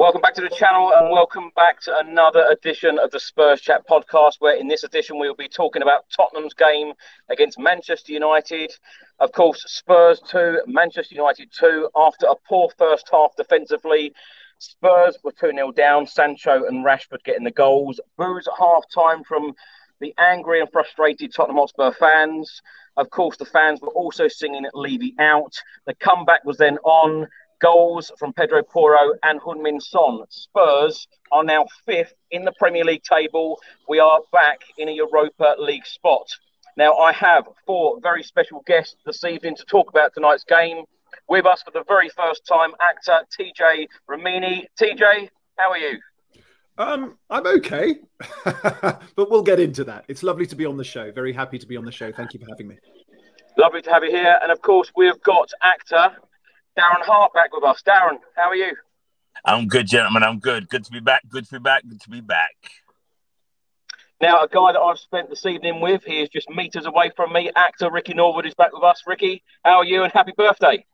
Welcome back to the channel and welcome back to another edition of the Spurs Chat podcast. Where in this edition we will be talking about Tottenham's game against Manchester United. Of course, Spurs 2, Manchester United 2. After a poor first half defensively, Spurs were 2 0 down. Sancho and Rashford getting the goals. Boos at half time from the angry and frustrated Tottenham Hotspur fans. Of course, the fans were also singing Levy out. The comeback was then on goals from Pedro Porro and Heung-min Son. Spurs are now fifth in the Premier League table. We are back in a Europa League spot. Now, I have four very special guests this evening to talk about tonight's game. With us for the very first time, actor TJ Ramini. TJ, how are you? Um, I'm okay, but we'll get into that. It's lovely to be on the show. Very happy to be on the show. Thank you for having me. Lovely to have you here. And of course, we've got actor Darren Hart back with us. Darren, how are you? I'm good, gentlemen. I'm good. Good to be back. Good to be back. Good to be back. Now, a guy that I've spent this evening with, he is just meters away from me. Actor Ricky Norwood is back with us. Ricky, how are you and happy birthday?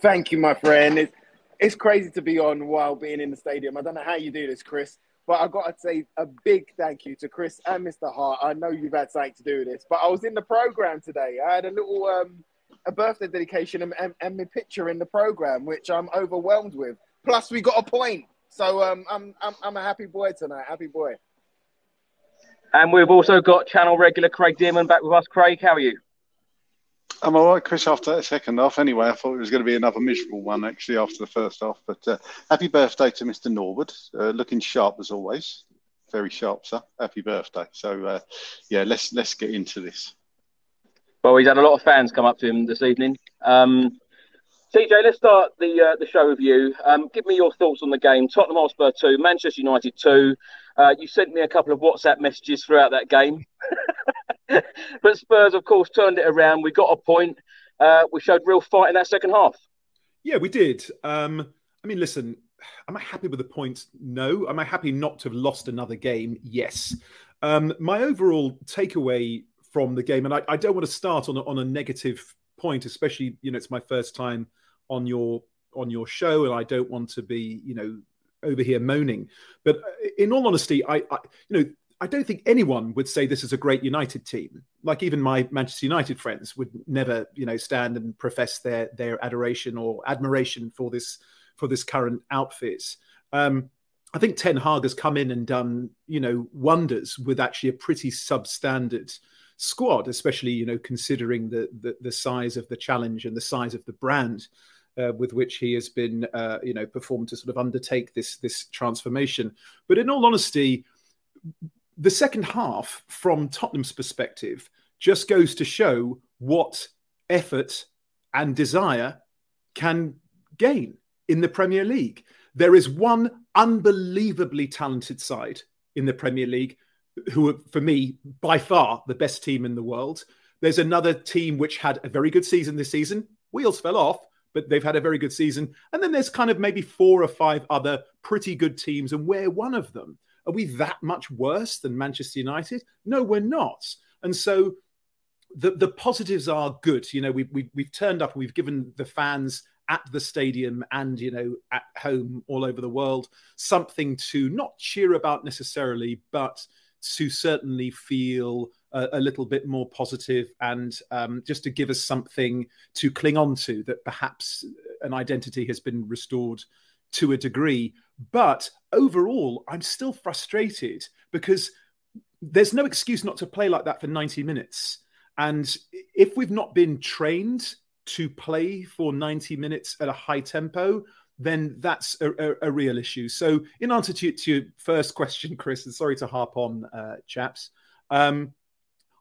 Thank you, my friend. It's, it's crazy to be on while being in the stadium. I don't know how you do this, Chris, but I've got to say a big thank you to Chris and Mr. Hart. I know you've had something to do with this, but I was in the program today. I had a little um, a birthday dedication and, and, and my picture in the program, which I'm overwhelmed with. Plus, we got a point. So um, I'm, I'm, I'm a happy boy tonight. Happy boy. And we've also got channel regular Craig Dearman back with us. Craig, how are you? I'm all right, Chris, after that second half. Anyway, I thought it was going to be another miserable one, actually, after the first half. But uh, happy birthday to Mr. Norwood. Uh, looking sharp as always. Very sharp, sir. Happy birthday. So, uh, yeah, let's let's get into this. Well, he's had a lot of fans come up to him this evening. Um, TJ, let's start the uh, the show with you. Um, give me your thoughts on the game. Tottenham Hotspur two, Manchester United two. Uh, you sent me a couple of WhatsApp messages throughout that game, but Spurs, of course, turned it around. We got a point. Uh, we showed real fight in that second half. Yeah, we did. Um, I mean, listen, am I happy with the points? No. Am I happy not to have lost another game? Yes. Um, my overall takeaway from the game. And I, I don't want to start on a, on a negative point, especially you know it's my first time on your on your show, and I don't want to be you know over here moaning. But uh, in all honesty, I, I you know I don't think anyone would say this is a great United team. Like even my Manchester United friends would never, you know, stand and profess their their adoration or admiration for this for this current outfit. Um, I think Ten Hag has come in and done, you know, wonders with actually a pretty substandard squad, especially you know considering the, the, the size of the challenge and the size of the brand uh, with which he has been uh, you know performed to sort of undertake this this transformation. But in all honesty, the second half, from Tottenham's perspective, just goes to show what effort and desire can gain in the Premier League. There is one unbelievably talented side in the Premier League, who are, for me, by far the best team in the world. There's another team which had a very good season this season. Wheels fell off, but they've had a very good season. And then there's kind of maybe four or five other pretty good teams, and we're one of them. Are we that much worse than Manchester United? No, we're not. And so the, the positives are good. You know, we, we, we've turned up we've given the fans at the stadium and, you know, at home all over the world something to not cheer about necessarily, but to certainly feel a, a little bit more positive and um, just to give us something to cling on to that perhaps an identity has been restored to a degree. But overall, I'm still frustrated because there's no excuse not to play like that for 90 minutes. And if we've not been trained to play for 90 minutes at a high tempo, then that's a, a, a real issue. So, in answer to, to, your first question, Chris, and sorry to harp on, uh, chaps, um,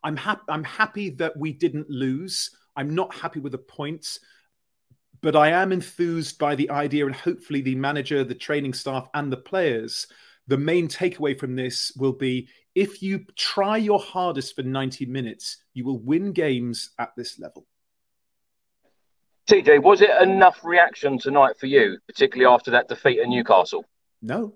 I'm, happy. I'm happy that we didn't lose. I'm not happy with the points, but I am enthused by the idea, and hopefully, the manager, the training staff, and the players. The main takeaway from this will be if you try your hardest for 90 minutes, you will win games at this level. TJ, was it enough reaction tonight for you, particularly after that defeat at Newcastle? No,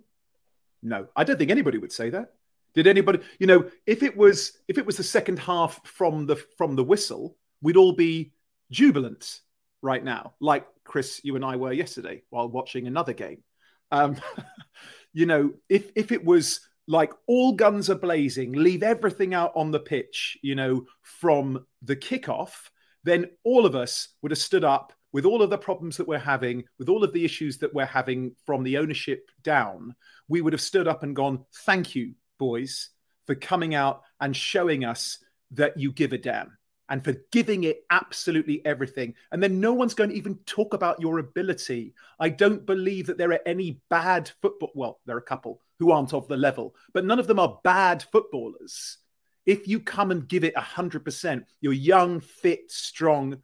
no, I don't think anybody would say that. Did anybody? You know, if it was if it was the second half from the from the whistle, we'd all be jubilant right now, like Chris, you and I were yesterday while watching another game. Um, you know, if if it was like all guns are blazing, leave everything out on the pitch, you know, from the kickoff, then all of us would have stood up with all of the problems that we're having, with all of the issues that we're having from the ownership down. We would have stood up and gone, Thank you, boys, for coming out and showing us that you give a damn and for giving it absolutely everything. And then no one's going to even talk about your ability. I don't believe that there are any bad football. Well, there are a couple who aren't of the level, but none of them are bad footballers. If you come and give it 100%, you're young, fit, strong,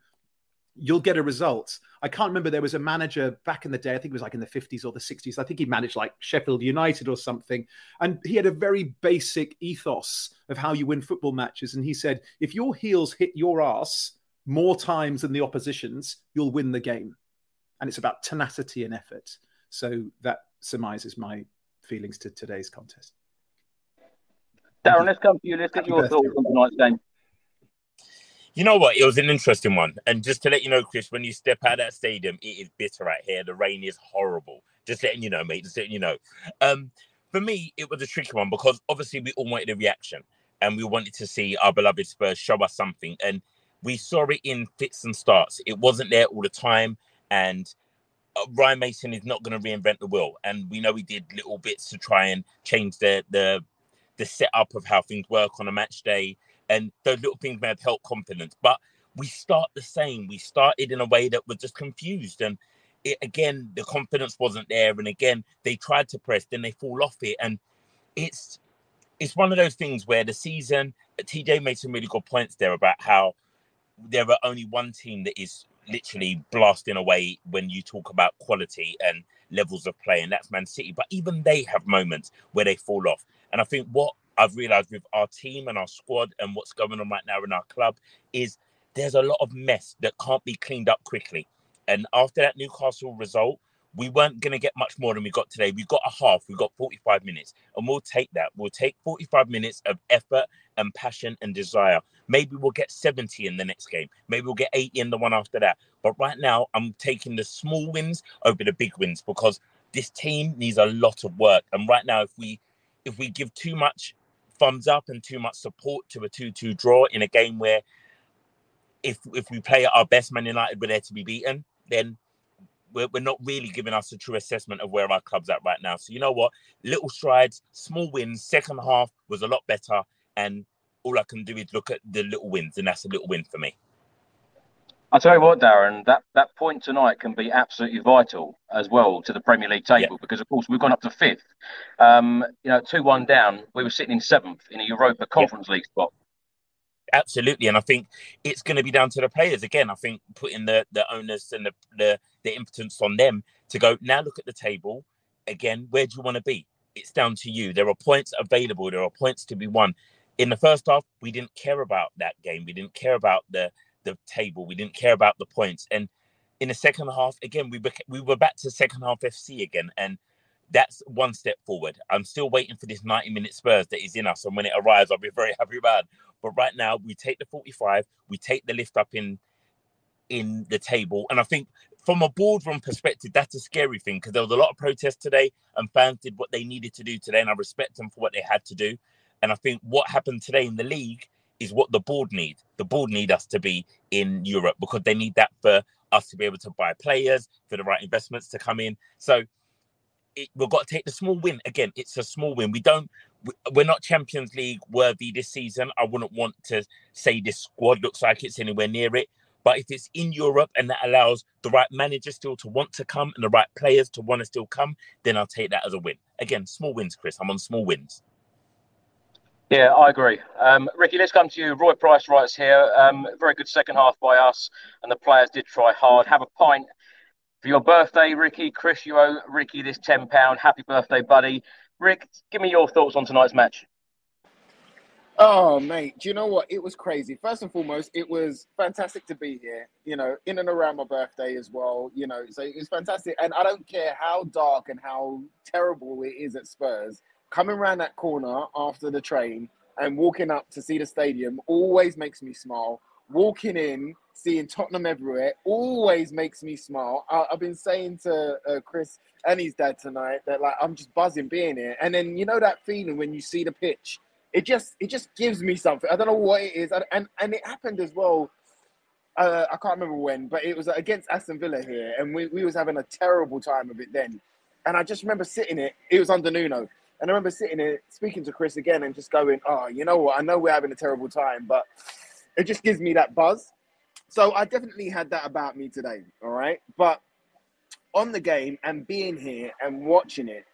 you'll get a result. I can't remember. There was a manager back in the day, I think it was like in the 50s or the 60s. I think he managed like Sheffield United or something. And he had a very basic ethos of how you win football matches. And he said, if your heels hit your ass more times than the opposition's, you'll win the game. And it's about tenacity and effort. So that surmises my feelings to today's contest. Darren, let's come to you. Let's get your thoughts on tonight's game. You know what? It was an interesting one. And just to let you know, Chris, when you step out of that stadium, it is bitter out here. The rain is horrible. Just letting you know, mate. Just letting you know. Um, for me, it was a tricky one because obviously we all wanted a reaction and we wanted to see our beloved Spurs show us something. And we saw it in fits and starts. It wasn't there all the time. And uh, Ryan Mason is not going to reinvent the wheel. And we know he did little bits to try and change the the the setup of how things work on a match day and those little things may have helped confidence. But we start the same. We started in a way that was just confused, and it, again, the confidence wasn't there. And again, they tried to press, then they fall off it, and it's it's one of those things where the season. TJ made some really good points there about how there are only one team that is literally blasting away when you talk about quality and levels of play, and that's Man City. But even they have moments where they fall off. And I think what I've realized with our team and our squad and what's going on right now in our club is there's a lot of mess that can't be cleaned up quickly. And after that Newcastle result, we weren't going to get much more than we got today. We got a half, we got 45 minutes, and we'll take that. We'll take 45 minutes of effort and passion and desire. Maybe we'll get 70 in the next game. Maybe we'll get 80 in the one after that. But right now, I'm taking the small wins over the big wins because this team needs a lot of work. And right now, if we if we give too much thumbs up and too much support to a 2-2 draw in a game where if if we play our best, Man United were there to be beaten, then we're, we're not really giving us a true assessment of where our club's at right now. So you know what? Little strides, small wins. Second half was a lot better, and all I can do is look at the little wins, and that's a little win for me. I tell you what, Darren, that, that point tonight can be absolutely vital as well to the Premier League table yeah. because, of course, we've gone up to fifth. Um, you know, two one down, we were sitting in seventh in a Europa Conference yeah. League spot. Absolutely, and I think it's going to be down to the players again. I think putting the the onus and the the, the impotence on them to go now. Look at the table. again, where do you want to be? It's down to you. There are points available. There are points to be won. In the first half, we didn't care about that game. We didn't care about the the table. We didn't care about the points. And in the second half, again, we beca- we were back to second half FC again, and that's one step forward. I'm still waiting for this 90 minute Spurs that is in us, and when it arrives, I'll be very happy about. But right now, we take the 45, we take the lift up in in the table, and I think from a boardroom perspective, that's a scary thing because there was a lot of protest today, and fans did what they needed to do today, and I respect them for what they had to do. And I think what happened today in the league is what the board need. The board need us to be in Europe because they need that for us to be able to buy players, for the right investments to come in. So it, we've got to take the small win. Again, it's a small win. We don't, we're not Champions League worthy this season. I wouldn't want to say this squad looks like it's anywhere near it. But if it's in Europe and that allows the right manager still to want to come and the right players to want to still come, then I'll take that as a win. Again, small wins, Chris. I'm on small wins. Yeah, I agree. Um, Ricky, let's come to you. Roy Price writes here. Um, very good second half by us, and the players did try hard. Have a pint for your birthday, Ricky. Chris, you owe Ricky this £10. Happy birthday, buddy. Rick, give me your thoughts on tonight's match. Oh, mate, do you know what? It was crazy. First and foremost, it was fantastic to be here, you know, in and around my birthday as well, you know, so it was fantastic. And I don't care how dark and how terrible it is at Spurs, coming around that corner after the train and walking up to see the stadium always makes me smile. Walking in, seeing Tottenham everywhere always makes me smile. I, have been saying to uh, Chris and his dad tonight that like I'm just buzzing being here. And then you know that feeling when you see the pitch it just it just gives me something. I don't know what it is, and and it happened as well. Uh, I can't remember when, but it was against Aston Villa here, and we, we was having a terrible time of it then. And I just remember sitting it. It was under Nuno, and I remember sitting it, speaking to Chris again, and just going, "Oh, you know what? I know we're having a terrible time, but it just gives me that buzz." So I definitely had that about me today. All right, but on the game and being here and watching it,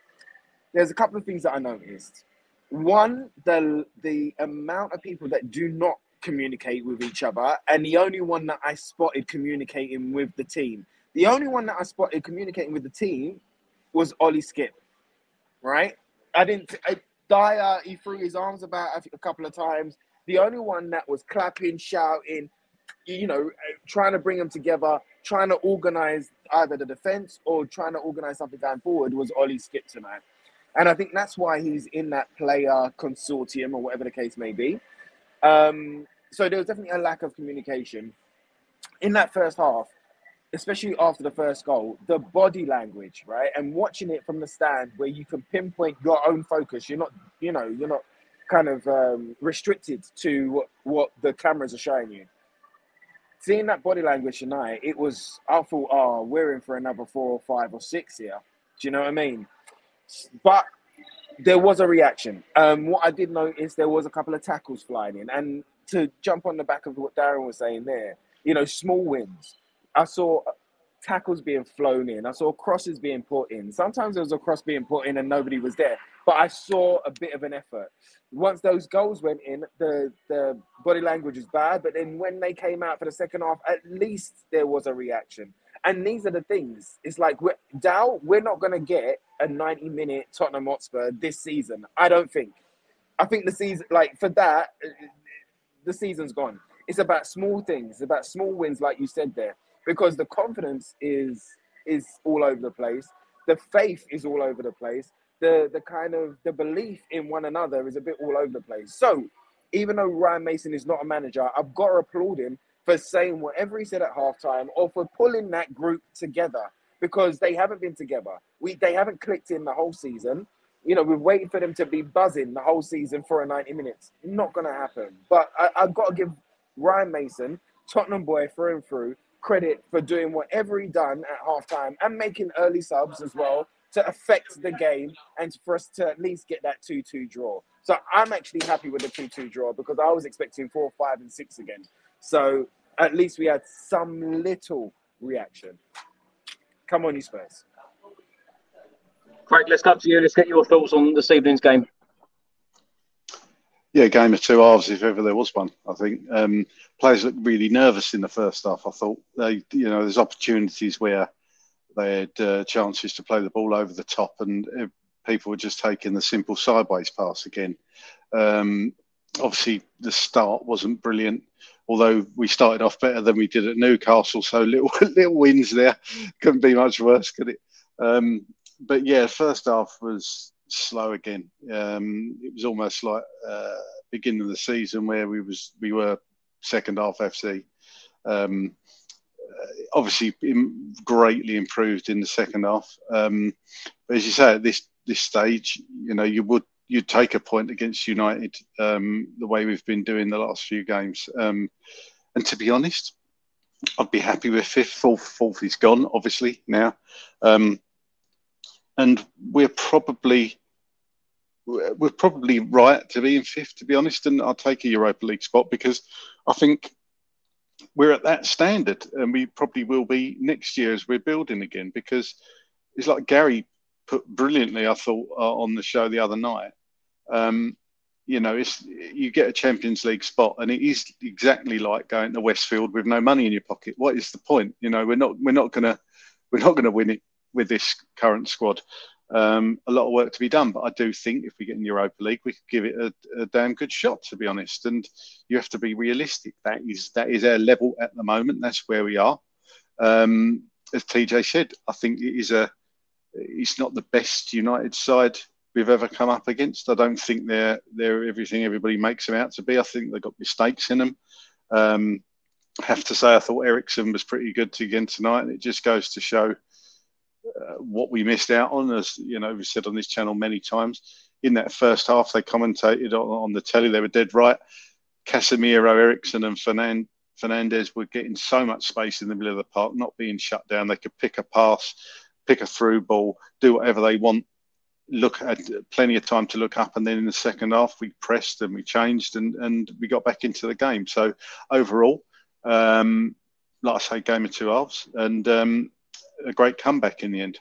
there's a couple of things that I noticed one the the amount of people that do not communicate with each other and the only one that i spotted communicating with the team the only one that i spotted communicating with the team was ollie Skipp, right i didn't I, Dier he threw his arms about a couple of times. The only one that was clapping shouting you know trying to bring them together trying to organize either the defense or trying to organize something going forward was ollie skipp tonight and I think that's why he's in that player consortium or whatever the case may be. Um, so there was definitely a lack of communication. In that first half, especially after the first goal. The body language, right, and watching it from the stand where you can pinpoint your own focus. You're not, you know, you're not kind of um, restricted to what, what the cameras are showing you. Seeing that body language tonight, it was. I thought, oh, we're in for another four or five or six here. Do you know what I mean? But there was a reaction. Um, what I did notice, there was a couple of tackles flying in. And to jump on the back of what Darren was saying there, you know, small wins. I saw uh, tackles being flown in. I saw crosses being put in. Sometimes there was a cross being put in and nobody was there. But I saw a bit of an effort. Once those goals went in, the, the body language was bad. But then when they came out for the second half, at least there was a reaction. And these are the things. It's like we're, we're not going to get a 90 minute Tottenham Hotspur this season. I don't think. I think the season, like for that, uh, the season's gone. It's about small things, about small wins, like you said there, because the confidence is is all over the place. The faith is all over the place. The the kind of the belief in one another is a bit all over the place. So even though Ryan Mason is not a manager, I've got to applaud him for saying whatever he said at halftime or for pulling that group together because they haven't been together. We they haven't clicked in the whole season. You know, we've waited for them to be buzzing the whole season for a 90 minutes. Not gonna happen. But I, I've got to give Ryan Mason, Tottenham boy through and through, credit for doing whatever he done at halftime and making early subs as well to affect the game and for us to at least get that 2-2 draw. So I'm actually happy with the 2-2 draw because I was expecting four, five, and six again. So at least we had some little reaction. Come on, you Spurs. Craig, let's come to you. Let's get your thoughts on this evening's game. Yeah, game of two halves, if ever there was one. I think um, players looked really nervous in the first half. I thought they, you know, there's opportunities where They had uh, chances to play the ball over the top, and uh, people were just taking the simple sideways pass again. Um, obviously, the start wasn't brilliant, although we started off better than we did at Newcastle. So little little wins there couldn't be much worse, could it? Um, but yeah, first half was slow again. Um, it was almost like uh, beginning of the season where we was we were second half FC. Um, obviously, greatly improved in the second half. Um, but as you say, at this this stage, you know, you would you'd take a point against United um, the way we've been doing the last few games. Um, and to be honest, I'd be happy with fifth. Fourth, fourth is gone, obviously now, um, and we're probably we're probably right to be in fifth, to be honest. And I'll take a Europa League spot because I think we're at that standard, and we probably will be next year as we're building again. Because it's like Gary put brilliantly, I thought, uh, on the show the other night. Um, you know, it's you get a Champions League spot, and it is exactly like going to Westfield with no money in your pocket. What is the point? You know, we're not we're not gonna we're not gonna win it with this current squad. Um, a lot of work to be done, but I do think if we get in Europa League, we could give it a, a, damn good shot, to be honest. And you have to be realistic. That is that is our level at the moment. That's where we are. Um, as TJ said, I think it is a. It's not the best United side we've ever come up against. I don't think they're they're everything everybody makes them out to be. I think they've got mistakes in them. Um, I have to say, I thought Eriksen was pretty good again tonight, and it just goes to show uh, what we missed out on, as you know, we said on this channel many times. In that first half, they commentated on, on the telly; they were dead right. Casemiro, Eriksen, and Fernand- Fernandes were getting so much space in the middle of the park, not being shut down. They could pick a pass, pick a through ball, do whatever they want. Look at plenty of time to look up, and then in the second half, we pressed and we changed, and and we got back into the game. So overall, um, like I say, game of two halves, and um, a great comeback in the end.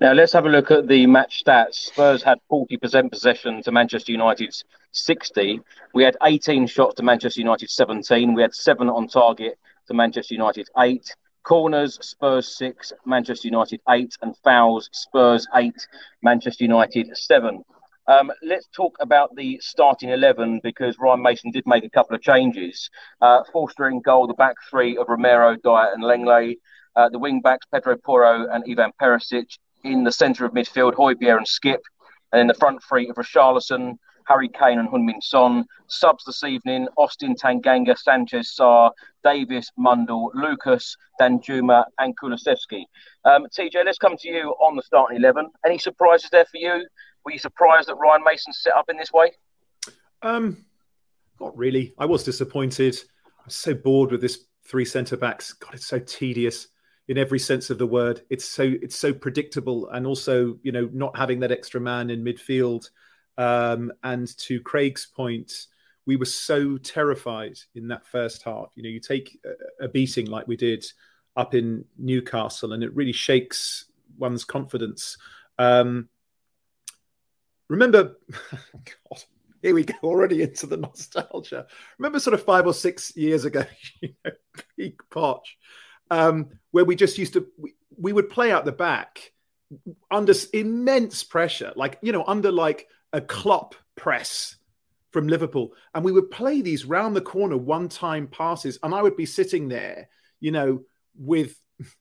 Now let's have a look at the match stats. Spurs had 40% possession to Manchester United's 60. We had 18 shots to Manchester United's 17. We had seven on target to Manchester United's 8. Corners, Spurs 6, Manchester United 8. And fouls, Spurs 8, Manchester United 7. Um, let's talk about the starting 11 because Ryan Mason did make a couple of changes. Uh, Forster in goal, the back three of Romero, Dier, and Lenglet. Uh, the wing backs, Pedro Porro and Ivan Perisic. In the centre of midfield, Hojbjerg and Skipp, And in the front three of Richarlison, Harry Kane and Heung-min Son. Subs this evening, Austin Tanganga, Sanchez Sarr, Davies, Mundle, Lucas, Danjuma and Kulusevski. Um, TJ, let's come to you on the starting 11. Any surprises there for you? Were you surprised that Ryan Mason set up in this way? Um, not really. I was disappointed. I was so bored with this three centre backs. God, it's so tedious in every sense of the word. It's so it's so predictable, and also you know not having that extra man in midfield. Um, and to Craig's point, we were so terrified in that first half. You know, you take a, a beating like we did up in Newcastle, and it really shakes one's confidence. Um, remember, God, here we go already into the nostalgia. Remember, sort of five or six years ago, you know, peak Poch, um, where we just used to we, we would play out the back under immense pressure, like you know, under like a Klopp press from Liverpool, and we would play these round the corner one-time passes, and I would be sitting there, you know, with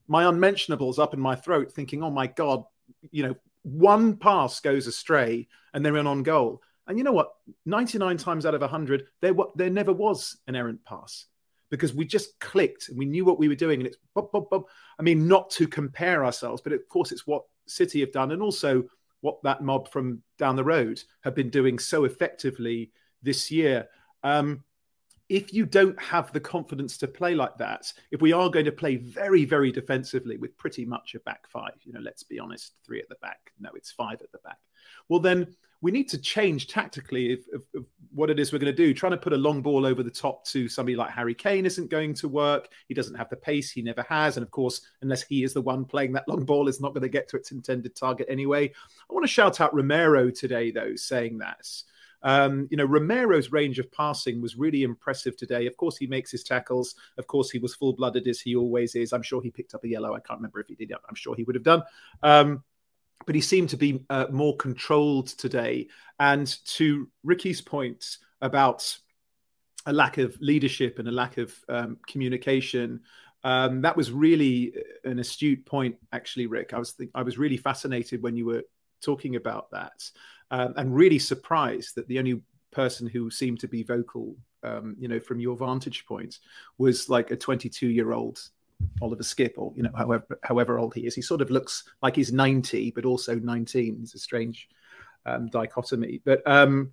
my unmentionables up in my throat, thinking, "Oh my god," you know, one pass goes astray, and they're in on goal. And you know what? 99 times out of 100, there, there never was an errant pass because we just clicked and we knew what we were doing. And it's. I mean, not to compare ourselves, but of course, it's what City have done and also what that mob from down the road have been doing so effectively this year. Um, if you don't have the confidence to play like that, if we are going to play very, very defensively with pretty much a back five, you know, let's be honest, three at the back. No, it's five at the back. Well, then we need to change tactically what it is we're going to do. Trying to put a long ball over the top to somebody like Harry Kane isn't going to work. He doesn't have the pace. He never has. And of course, unless he is the one playing that long ball, it's not going to get to its intended target anyway. I want to shout out Romero today, though, saying that. Um, you know, Romero's range of passing was really impressive today. Of course, he makes his tackles. Of course, he was full blooded as he always is. I'm sure he picked up a yellow. I can't remember if he did. I'm sure he would have done. Um, but he seemed to be uh, more controlled today. And to Ricky's point about a lack of leadership and a lack of um, communication, um, that was really an astute point, actually, Rick. I was th- I was really fascinated when you were talking about that, um, and really surprised that the only person who seemed to be vocal, um, you know, from your vantage point, was like a 22 year old Oliver Skipp, or you know, however however old he is. He sort of looks like he's 90, but also 19. It's a strange um, dichotomy, but. Um,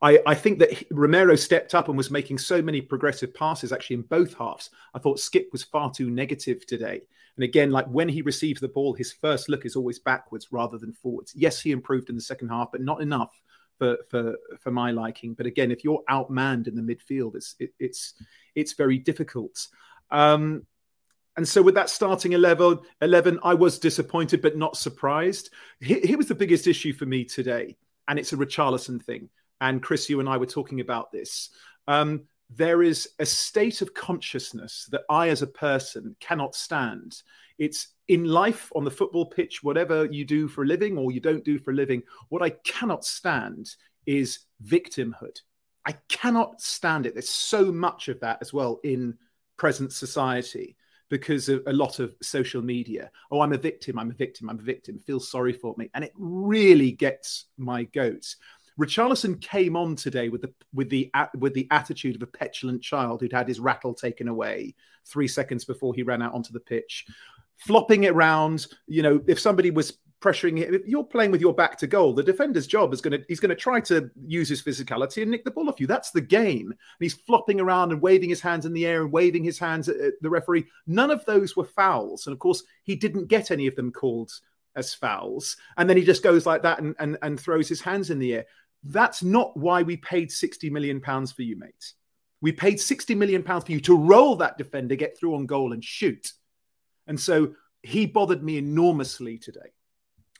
I, I, think that Romero stepped up and was making so many progressive passes actually in both halves. I thought Skipp was far too negative today. And again, like when he receives the ball, his first look is always backwards rather than forwards. Yes, he improved in the second half, but not enough for for for my liking. But again, if you're outmanned in the midfield, it's it, it's it's very difficult. Um, and so with that starting 11, 11, I was disappointed but not surprised. Here, here was the biggest issue for me today, and it's a Richarlison thing and Chris, you and I were talking about this. Um, there is a state of consciousness that I, as a person, cannot stand. It's in life, on the football pitch, whatever you do for a living or you don't do for a living, what I cannot stand is victimhood. I cannot stand it. There's so much of that as well in present society because of a lot of social media. Oh, I'm a victim, I'm a victim, I'm a victim, feel sorry for me. And it really gets my goats. Richarlison came on today with the with the with the attitude of a petulant child who'd had his rattle taken away three seconds before he ran out onto the pitch, flopping it round. You know, if somebody was pressuring it, if you're playing with your back to goal, the defender's job is going to he's going to try to use his physicality and nick the ball off you. That's the game. And he's flopping around and waving his hands in the air and waving his hands at the referee. None of those were fouls, and of course, he didn't get any of them called as fouls. And then he just goes like that and, and, and throws his hands in the air. That's not why we paid 60 million pounds for you, mate. We paid 60 million pounds for you to roll that defender, get through on goal and shoot. And so he bothered me enormously today.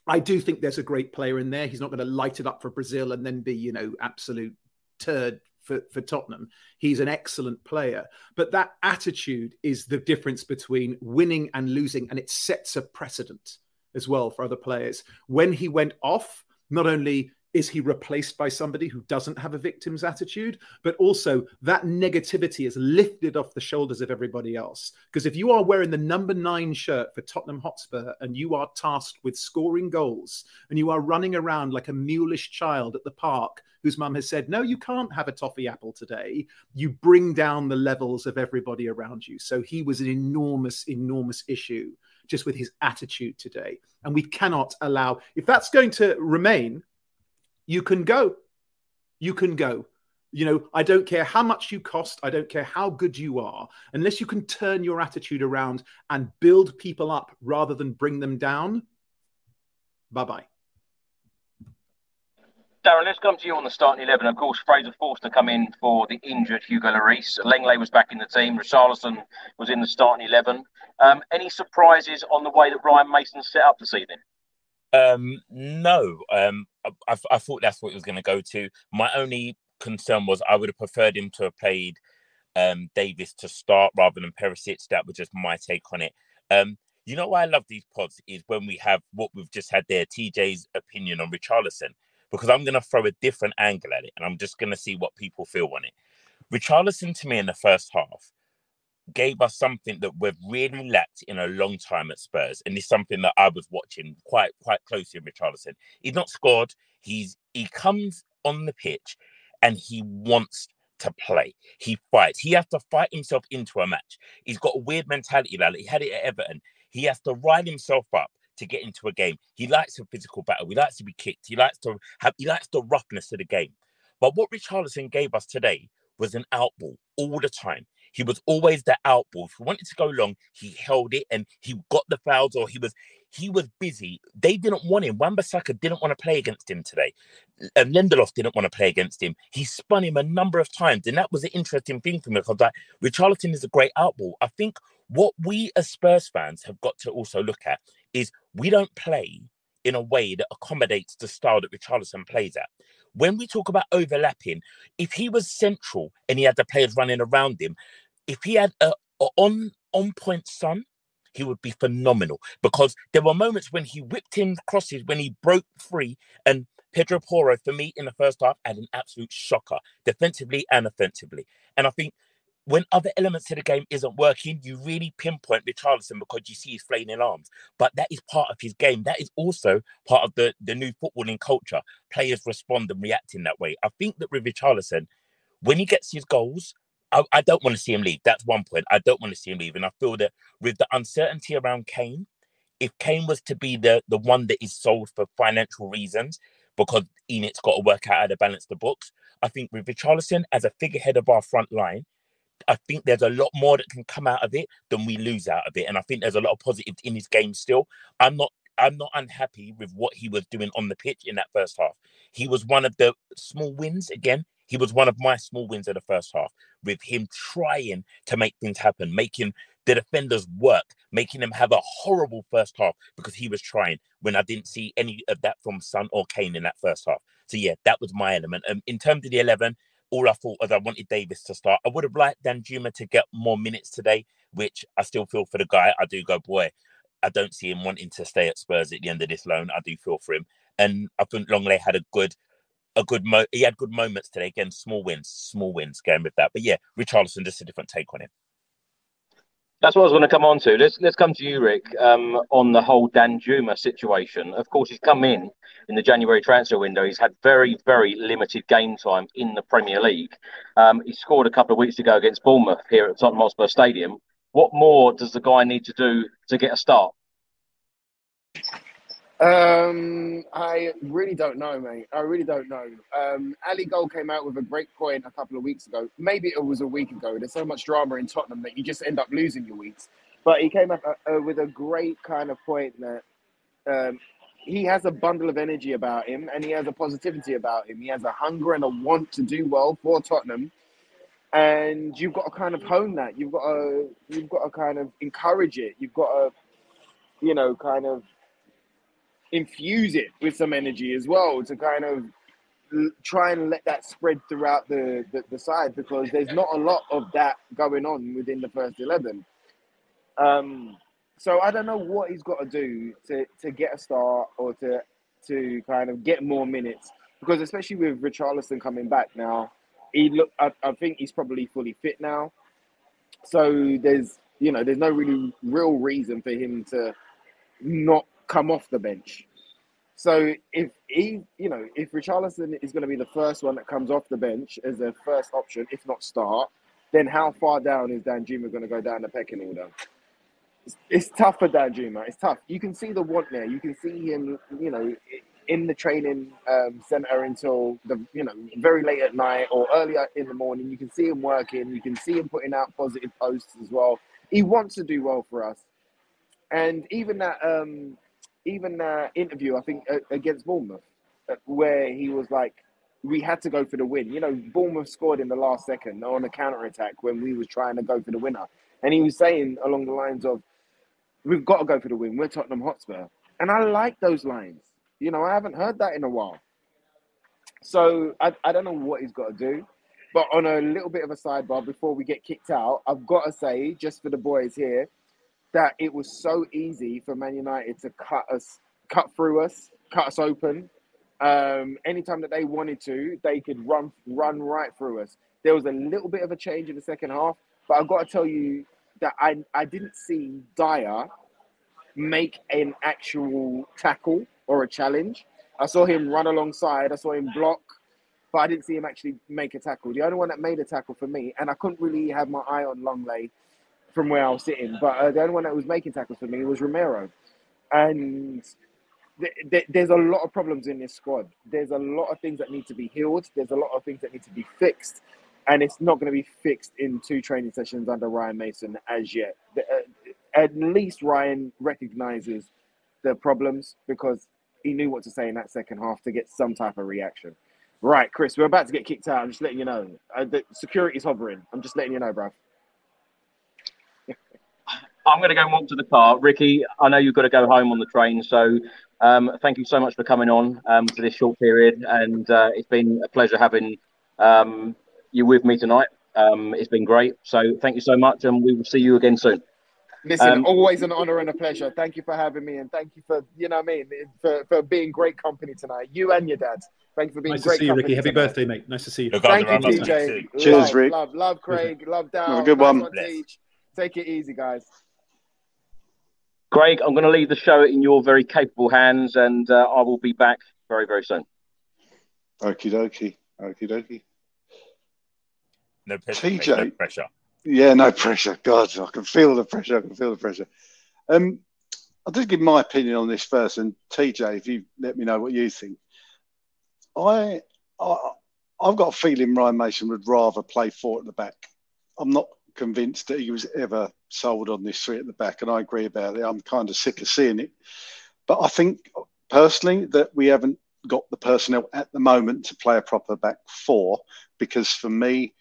I do think there's a great player in there. He's not going to light it up for Brazil and then be, you know, absolute turd for, for Tottenham. He's an excellent player. But that attitude is the difference between winning and losing. And it sets a precedent as well for other players. When he went off, not only is he replaced by somebody who doesn't have a victim's attitude? But also that negativity is lifted off the shoulders of everybody else. Because if you are wearing the number 9 shirt for Tottenham Hotspur and you are tasked with scoring goals and you are running around like a mulish child at the park whose mum has said no you can't have a toffee apple today you bring down the levels of everybody around you. So he was an enormous enormous issue just with his attitude today. And we cannot allow if that's going to remain you can go. You can go. You know, I don't care how much you cost. I don't care how good you are. Unless you can turn your attitude around and build people up rather than bring them down, bye bye. Darren, let's come to you on the starting 11. Of course, Fraser Forster come in for the injured Hugo Lloris. Lenglet was back in the team. Richarlison was in the starting 11. Um, any surprises on the way that Ryan Mason set up this evening? Um, no, um, I, I, thought that's what he was going to go to. My only concern was I would have preferred him to have played um, Davies to start rather than Perisic. That was just my take on it. Um, you know why I love these pods is when we have what we've just had there, TJ's opinion on Richarlison, because I'm going to throw a different angle at it and I'm just going to see what people feel on it. Richarlison to me in the first half gave us something that we've really lacked in a long time at Spurs, and it's something that I was watching quite quite closely with Richarlison. He's not scored. He's he comes on the pitch, and he wants to play. He fights. He has to fight himself into a match. He's got a weird mentality like he had it at Everton. He has to rise himself up to get into a game. He likes a physical battle. He likes to be kicked. He likes to have. He likes the roughness of the game. But what Richarlison gave us today was an outball all the time. He was always the outball. If he wanted to go long, he held it and he got the fouls or he was he was busy. They didn't want him. Wan-Bissaka didn't want to play against him today. And Lindelof didn't want to play against him. He spun him a number of times. And that was an interesting thing for me because like Richarlison is a great outball. I think what we as Spurs fans have got to also look at is we don't play in a way that accommodates the style that Richarlison plays at. when we talk about overlapping, if he was central and he had the players running around him, if he had a, a on on point son, he would be phenomenal because there were moments when he whipped in crosses when he broke free and Pedro Porro for me in the first half had an absolute shocker defensively and offensively and I think when other elements of the game isn't working, you really pinpoint Richarlison because you see his flailing arms. But that is part of his game. That is also part of the, the new footballing culture. Players respond and react in that way. I think that with Richarlison, when he gets his goals, I, I don't want to see him leave. That's one point. I don't want to see him leave. And I feel that with the uncertainty around Kane, if Kane was to be the, the one that is sold for financial reasons, because ENIC's got to work out how to balance the books, I think with Richarlison as a figurehead of our front line, I think there's a lot more that can come out of it than we lose out of it. And I think there's a lot of positives in his game still. I'm not I'm not unhappy with what he was doing on the pitch in that first half. He was one of the small wins again. He was one of my small wins of the first half with him trying to make things happen, making the defenders work, making them have a horrible first half because he was trying when I didn't see any of that from Son or Kane in that first half. So yeah, that was my element. Um, in terms of the 11, all I thought was I wanted Davies to start. I would have liked Danjuma to get more minutes today, which I still feel for the guy. I do go, boy, I don't see him wanting to stay at Spurs at the end of this loan. I do feel for him. And I think Lenglet had a good a good mo he had good moments today. Again, small wins, small wins going with that. But yeah, Richarlison, just a different take on him. That's what I was going to come on to. Let's let's come to you, Rick, um, on the whole Danjuma situation. Of course, he's come in in the January transfer window. He's had very very limited game time in the Premier League. Um, he scored a couple of weeks ago against Bournemouth here at Tottenham Hotspur Stadium. What more does the guy need to do to get a start? Um, I really don't know, mate. I really don't know. Um, Ali Gold came out with a great point a couple of weeks ago. Maybe it was a week ago. There's so much drama in Tottenham that you just end up losing your weeks. But he came up uh, uh, with a great kind of point that um, he has a bundle of energy about him and he has a positivity about him. He has a hunger and a want to do well for Tottenham. And you've got to kind of hone that. You've got to you've got to kind of encourage it. You've got to, you know, kind of infuse it with some energy as well to kind of try and let that spread throughout the, the, the, side because there's not a lot of that going on within the first 11. Um, so I don't know what he's got to do to, to get a start or to to kind of get more minutes because especially with Richarlison coming back now, he look I, I think he's probably fully fit now. So there's you know there's no really real reason for him to not come off the bench. So if he, you know, if Richarlison is going to be the first one that comes off the bench as a first option, if not start, then how far down is Danjuma going to go down the pecking order? It's, it's tough for Danjuma. It's tough. You can see the want there. You can see him, you know, in the training um, center until the, you know, very late at night or earlier in the morning. You can see him working. You can see him putting out positive posts as well. He wants to do well for us. And even that um, even uh, interview, I think, against Bournemouth, uh, where he was like, we had to go for the win. You know, Bournemouth scored in the last second on a counter attack when we was trying to go for the winner. And he was saying along the lines of, we've got to go for the win. We're Tottenham Hotspur. And I like those lines. You know, I haven't heard that in a while. So I, I don't know what he's got to do. But on a little bit of a sidebar before we get kicked out, I've got to say, just for the boys here, that it was so easy for Man United to cut us, cut through us, cut us open. Um, anytime that they wanted to, they could run run right through us. There was a little bit of a change in the second half, but I've got to tell you that I I didn't see Dier make an actual tackle or a challenge. I saw him run alongside. I saw him block, but I didn't see him actually make a tackle. The only one that made a tackle for me, and I couldn't really have my eye on Lenglet from where I was sitting. But uh, the only one that was making tackles for me was Romero. And th- th- there's a lot of problems in this squad. There's a lot of things that need to be healed. There's a lot of things that need to be fixed. And it's not going to be fixed in two training sessions under Ryan Mason as yet. The, uh, at least Ryan recognizes the problems because he knew what to say in that second half to get some type of reaction. Right, Chris, we're about to get kicked out. I'm just letting you know. Uh, the security's hovering. I'm just letting you know, bruv. I'm going to go and walk to the car. Ricky, I know you've got to go home on the train, so um, thank you so much for coming on um, for this short period, and uh, it's been a pleasure having um, you with me tonight. Um, it's been great, so thank you so much, and we will see you again soon. Listen, Um, always an honor and a pleasure. Thank you for having me, and thank you for you know what I mean for, for being great company tonight. You and your dad. Thank you for being great. Nice to great see you, Ricky. Happy tonight. birthday, mate. Nice to see you. Look Thank you, Ramos, TJ. mate. Cheers, love, Rick. Love, love, Craig. Love, Dow. Have a good Nice one. Take it easy, guys. Craig, I'm going to leave the show in your very capable hands, and uh, I will be back very, very soon. Okie dokie. Okie dokie. No pressure. TJ. No pressure. Yeah, no pressure. God, I can feel the pressure. I can feel the pressure. Um, I'll just give my opinion on this first, and TJ, if you let me know what you think. I, I I've got a feeling Ryan Mason would rather play four at the back. I'm not convinced that he was ever sold on this three at the back, and I agree about it. I'm kind of sick of seeing it. But I think personally that we haven't got the personnel at the moment to play a proper back four, because for me,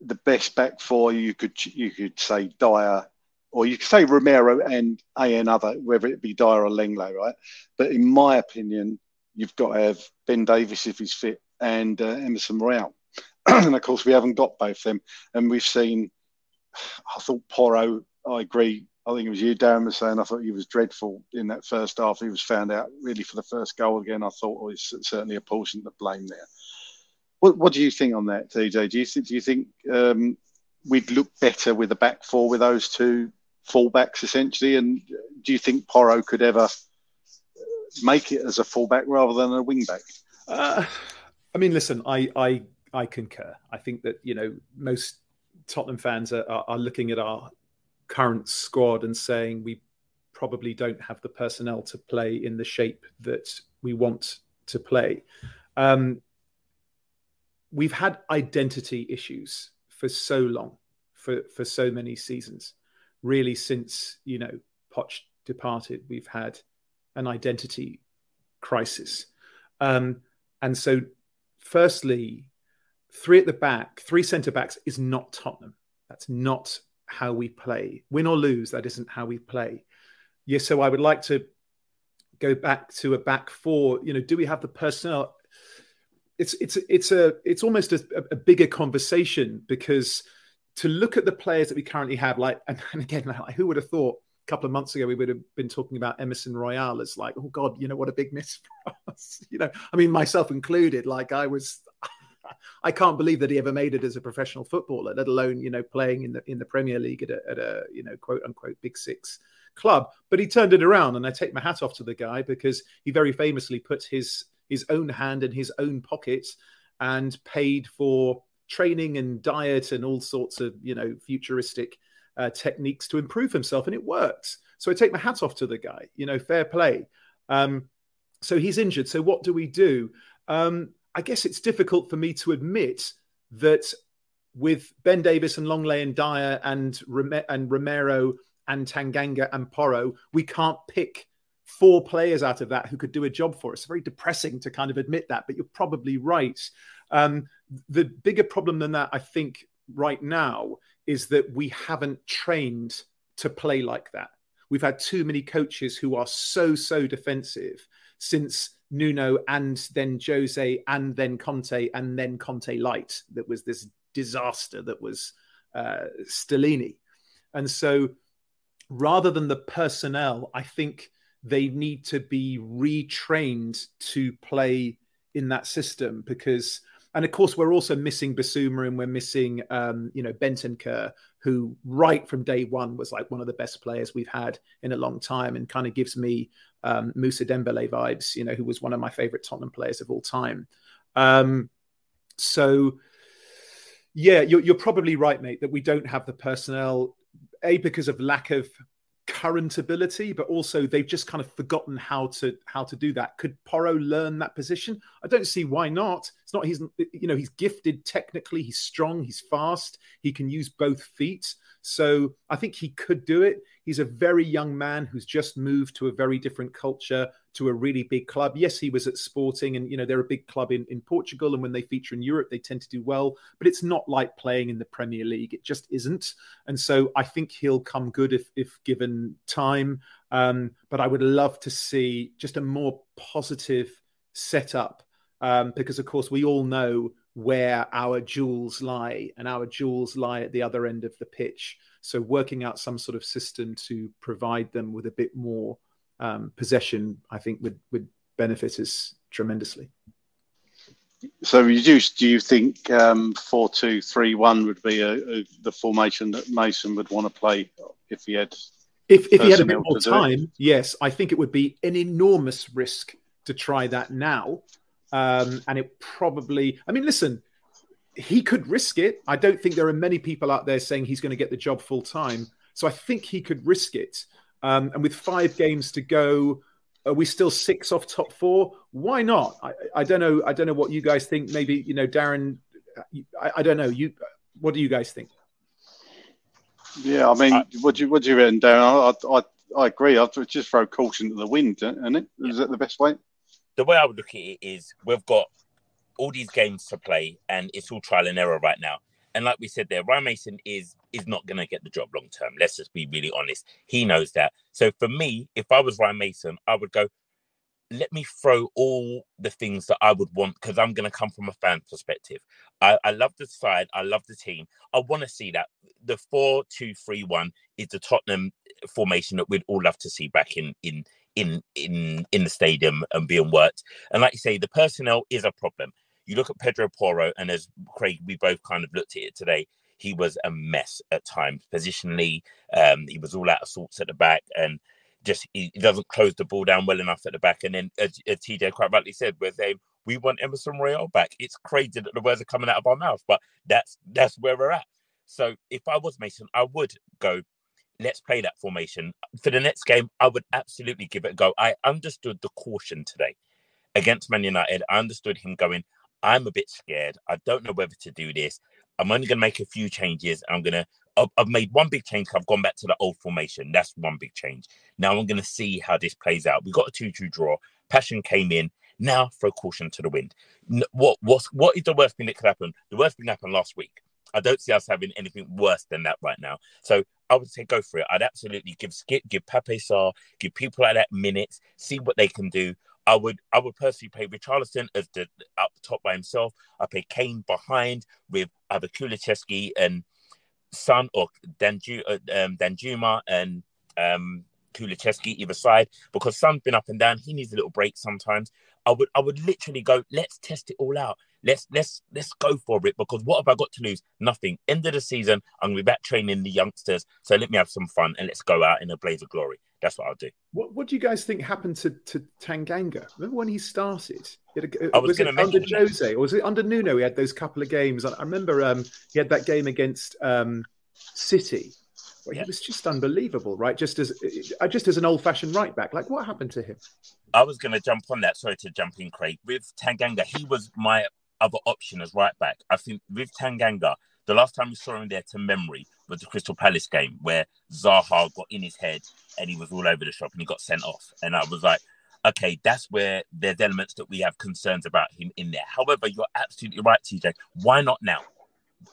the best back four you could you could say Dier or you could say Romero and a another, whether it be Dier or Lenglet, right? But in my opinion, you've got to have Ben Davies if he's fit and uh, Emerson Royal. and of course, we haven't got both them. And we've seen, I thought Porro, I agree. I think it was you, Darren, was saying I thought he was dreadful in that first half. He was found out really for the first goal again. I thought oh, was certainly a portion to blame there. What, what do you think on that, TJ? Do you think, do you think um, we'd look better with a back four with those two fullbacks essentially? And do you think Porro could ever make it as a fullback rather than a wingback? Uh, I mean, listen, I, I I concur. I think that you know most Tottenham fans are, are, looking at our current squad and saying we probably don't have the personnel to play in the shape that we want to play. Um, we've had identity issues for so long, for for so many seasons. Really, since you know Poch departed, we've had an identity crisis. Um, and so, firstly, three at the back, three centre backs is not Tottenham. That's not how we play. Win or lose, that isn't how we play. Yeah, so I would like to go back to a back four. You know, do we have the personnel? It's it's it's a it's almost a, a bigger conversation because to look at the players that we currently have, like and, and again, like, who would have thought a couple of months ago we would have been talking about Emerson Royal as like, oh God, you know what a big miss for us. You know, I mean myself included. Like I was, I can't believe that he ever made it as a professional footballer, let alone you know playing in the in the Premier League at a, at a you know quote unquote big six club. But he turned it around, and I take my hat off to the guy because he very famously put his his own hand in his own pocket and paid for training and diet and all sorts of you know futuristic uh, techniques to improve himself, and it worked. So I take my hat off to the guy. You know, fair play. Um, so he's injured. So what do we do? Um, I guess it's difficult for me to admit that with Ben Davies and Lenglet and Dier and and Romero and Tanganga and Porro, we can't pick four players out of that who could do a job for us. It's very depressing to kind of admit that, but you're probably right. Um, the bigger problem than that, I think, right now is that we haven't trained to play like that. We've had too many coaches who are so, so defensive since Nuno and then Jose and then Conte and then Conte Light. That was this disaster that was uh, Stellini. And so rather than the personnel, I think they need to be retrained to play in that system because and of course we're also missing Bissouma and we're missing um, you know Bentancur who right from day one was like one of the best players we've had in a long time and kind of gives me um, Mousa Dembele vibes you know who was one of my favorite Tottenham players of all time. Um, so yeah you're, you're probably right mate that we don't have the personnel a because of lack of current ability, but also they've just kind of forgotten how to how to do that. Could Porro learn that position? I don't see why not. It's not he's you know he's gifted technically, he's strong, he's fast, he can use both feet. So I think he could do it. He's a very young man who's just moved to a very different culture, to a really big club. Yes, he was at Sporting, and you know they're a big club in, in Portugal, and when they feature in Europe, they tend to do well. But it's not like playing in the Premier League; it just isn't. And so I think he'll come good if if given time. Um, but I would love to see just a more positive setup um, because, of course, we all know where our jewels lie, and our jewels lie at the other end of the pitch. So working out some sort of system to provide them with a bit more um, possession, I think would would benefit us tremendously. So, reduce. Do you think um, four two three one would be a, a, the formation that Mason would want to play if he had? If, if he had a bit more time, yes, I think it would be an enormous risk to try that now. Um, and it probably, I mean, listen, he could risk it. I don't think there are many people out there saying he's going to get the job full time. So I think he could risk it. Um, and with five games to go, are we still six off top four? Why not? I, I don't know. I don't know what you guys think. Maybe you know, Darren. I, I don't know. You, what do you guys think? Yeah, I mean, uh, what do you what do you reckon, Darren? I, I, I agree. I'd just throw caution to the wind, isn't it? Is that the best way? The way I would look at it is we've got all these games to play, and it's all trial and error right now. And like we said there, Ryan Mason is is not going to get the job long term. Let's just be really honest. He knows that. So for me, if I was Ryan Mason, I would go, let me throw all the things that I would want because I'm going to come from a fan perspective. I, I love the side. I love the team. I want to see that. The four two three one is the Tottenham formation that we'd all love to see back in in in in in the stadium and being worked. And like you say, the personnel is a problem. You look at Pedro Porro, and as Craig, we both kind of looked at it today. He was a mess at times, positionally. Um, he was all out of sorts at the back, and just he, doesn't close the ball down well enough at the back. And then, as, as TJ quite rightly said, we're saying we want Emerson Royal back. It's crazy that the words are coming out of our mouth, but that's that's where we're at. So if I was Mason, I would go. Let's play that formation for the next game. I would absolutely give it a go. I understood the caution today against Man United. I understood him going. I'm a bit scared. I don't know whether to do this. I'm only going to make a few changes. I'm going to, I've made one big change. I've gone back to the old formation. That's one big change. Now I'm going to see how this plays out. We got a 2 2 draw. Passion came in. Now throw caution to the wind. What, what's, what is the worst thing that could happen? The worst thing happened last week. I don't see us having anything worse than that right now. So I would say go for it. I'd absolutely give Skipp, give Pape Sarr, give people like that minutes, see what they can do. I would I would personally play Richarlison as the up top by himself. I play Kane behind with either Kulusevski and Son or Danju, uh, um, Danjuma and um, Kulusevski either side because Son's been up and down. He needs a little break sometimes. I would I would literally go. Let's test it all out. Let's let's let's go for it because what have I got to lose? Nothing. End of the season, I'm gonna be back training the youngsters. So let me have some fun and let's go out in a blaze of glory. That's what I'll do. What, what do you guys think happened to, to Tanganga? Remember when he started? It, I was, was it under Jose or was it under Nuno? He had those couple of games. I remember um, he had that game against um, City where yeah. was just unbelievable, right? Just as uh, just as an old fashioned right back. Like what happened to him? I was going to jump on that. Sorry to jump in, Craig. With Tanganga, he was my other option as right back. I think with Tanganga, the last time we saw him there to memory was the Crystal Palace game where Zaha got in his head and he was all over the shop and he got sent off. And I was like, okay, that's where there's elements that we have concerns about him in there. However, you're absolutely right, TJ. Why not now?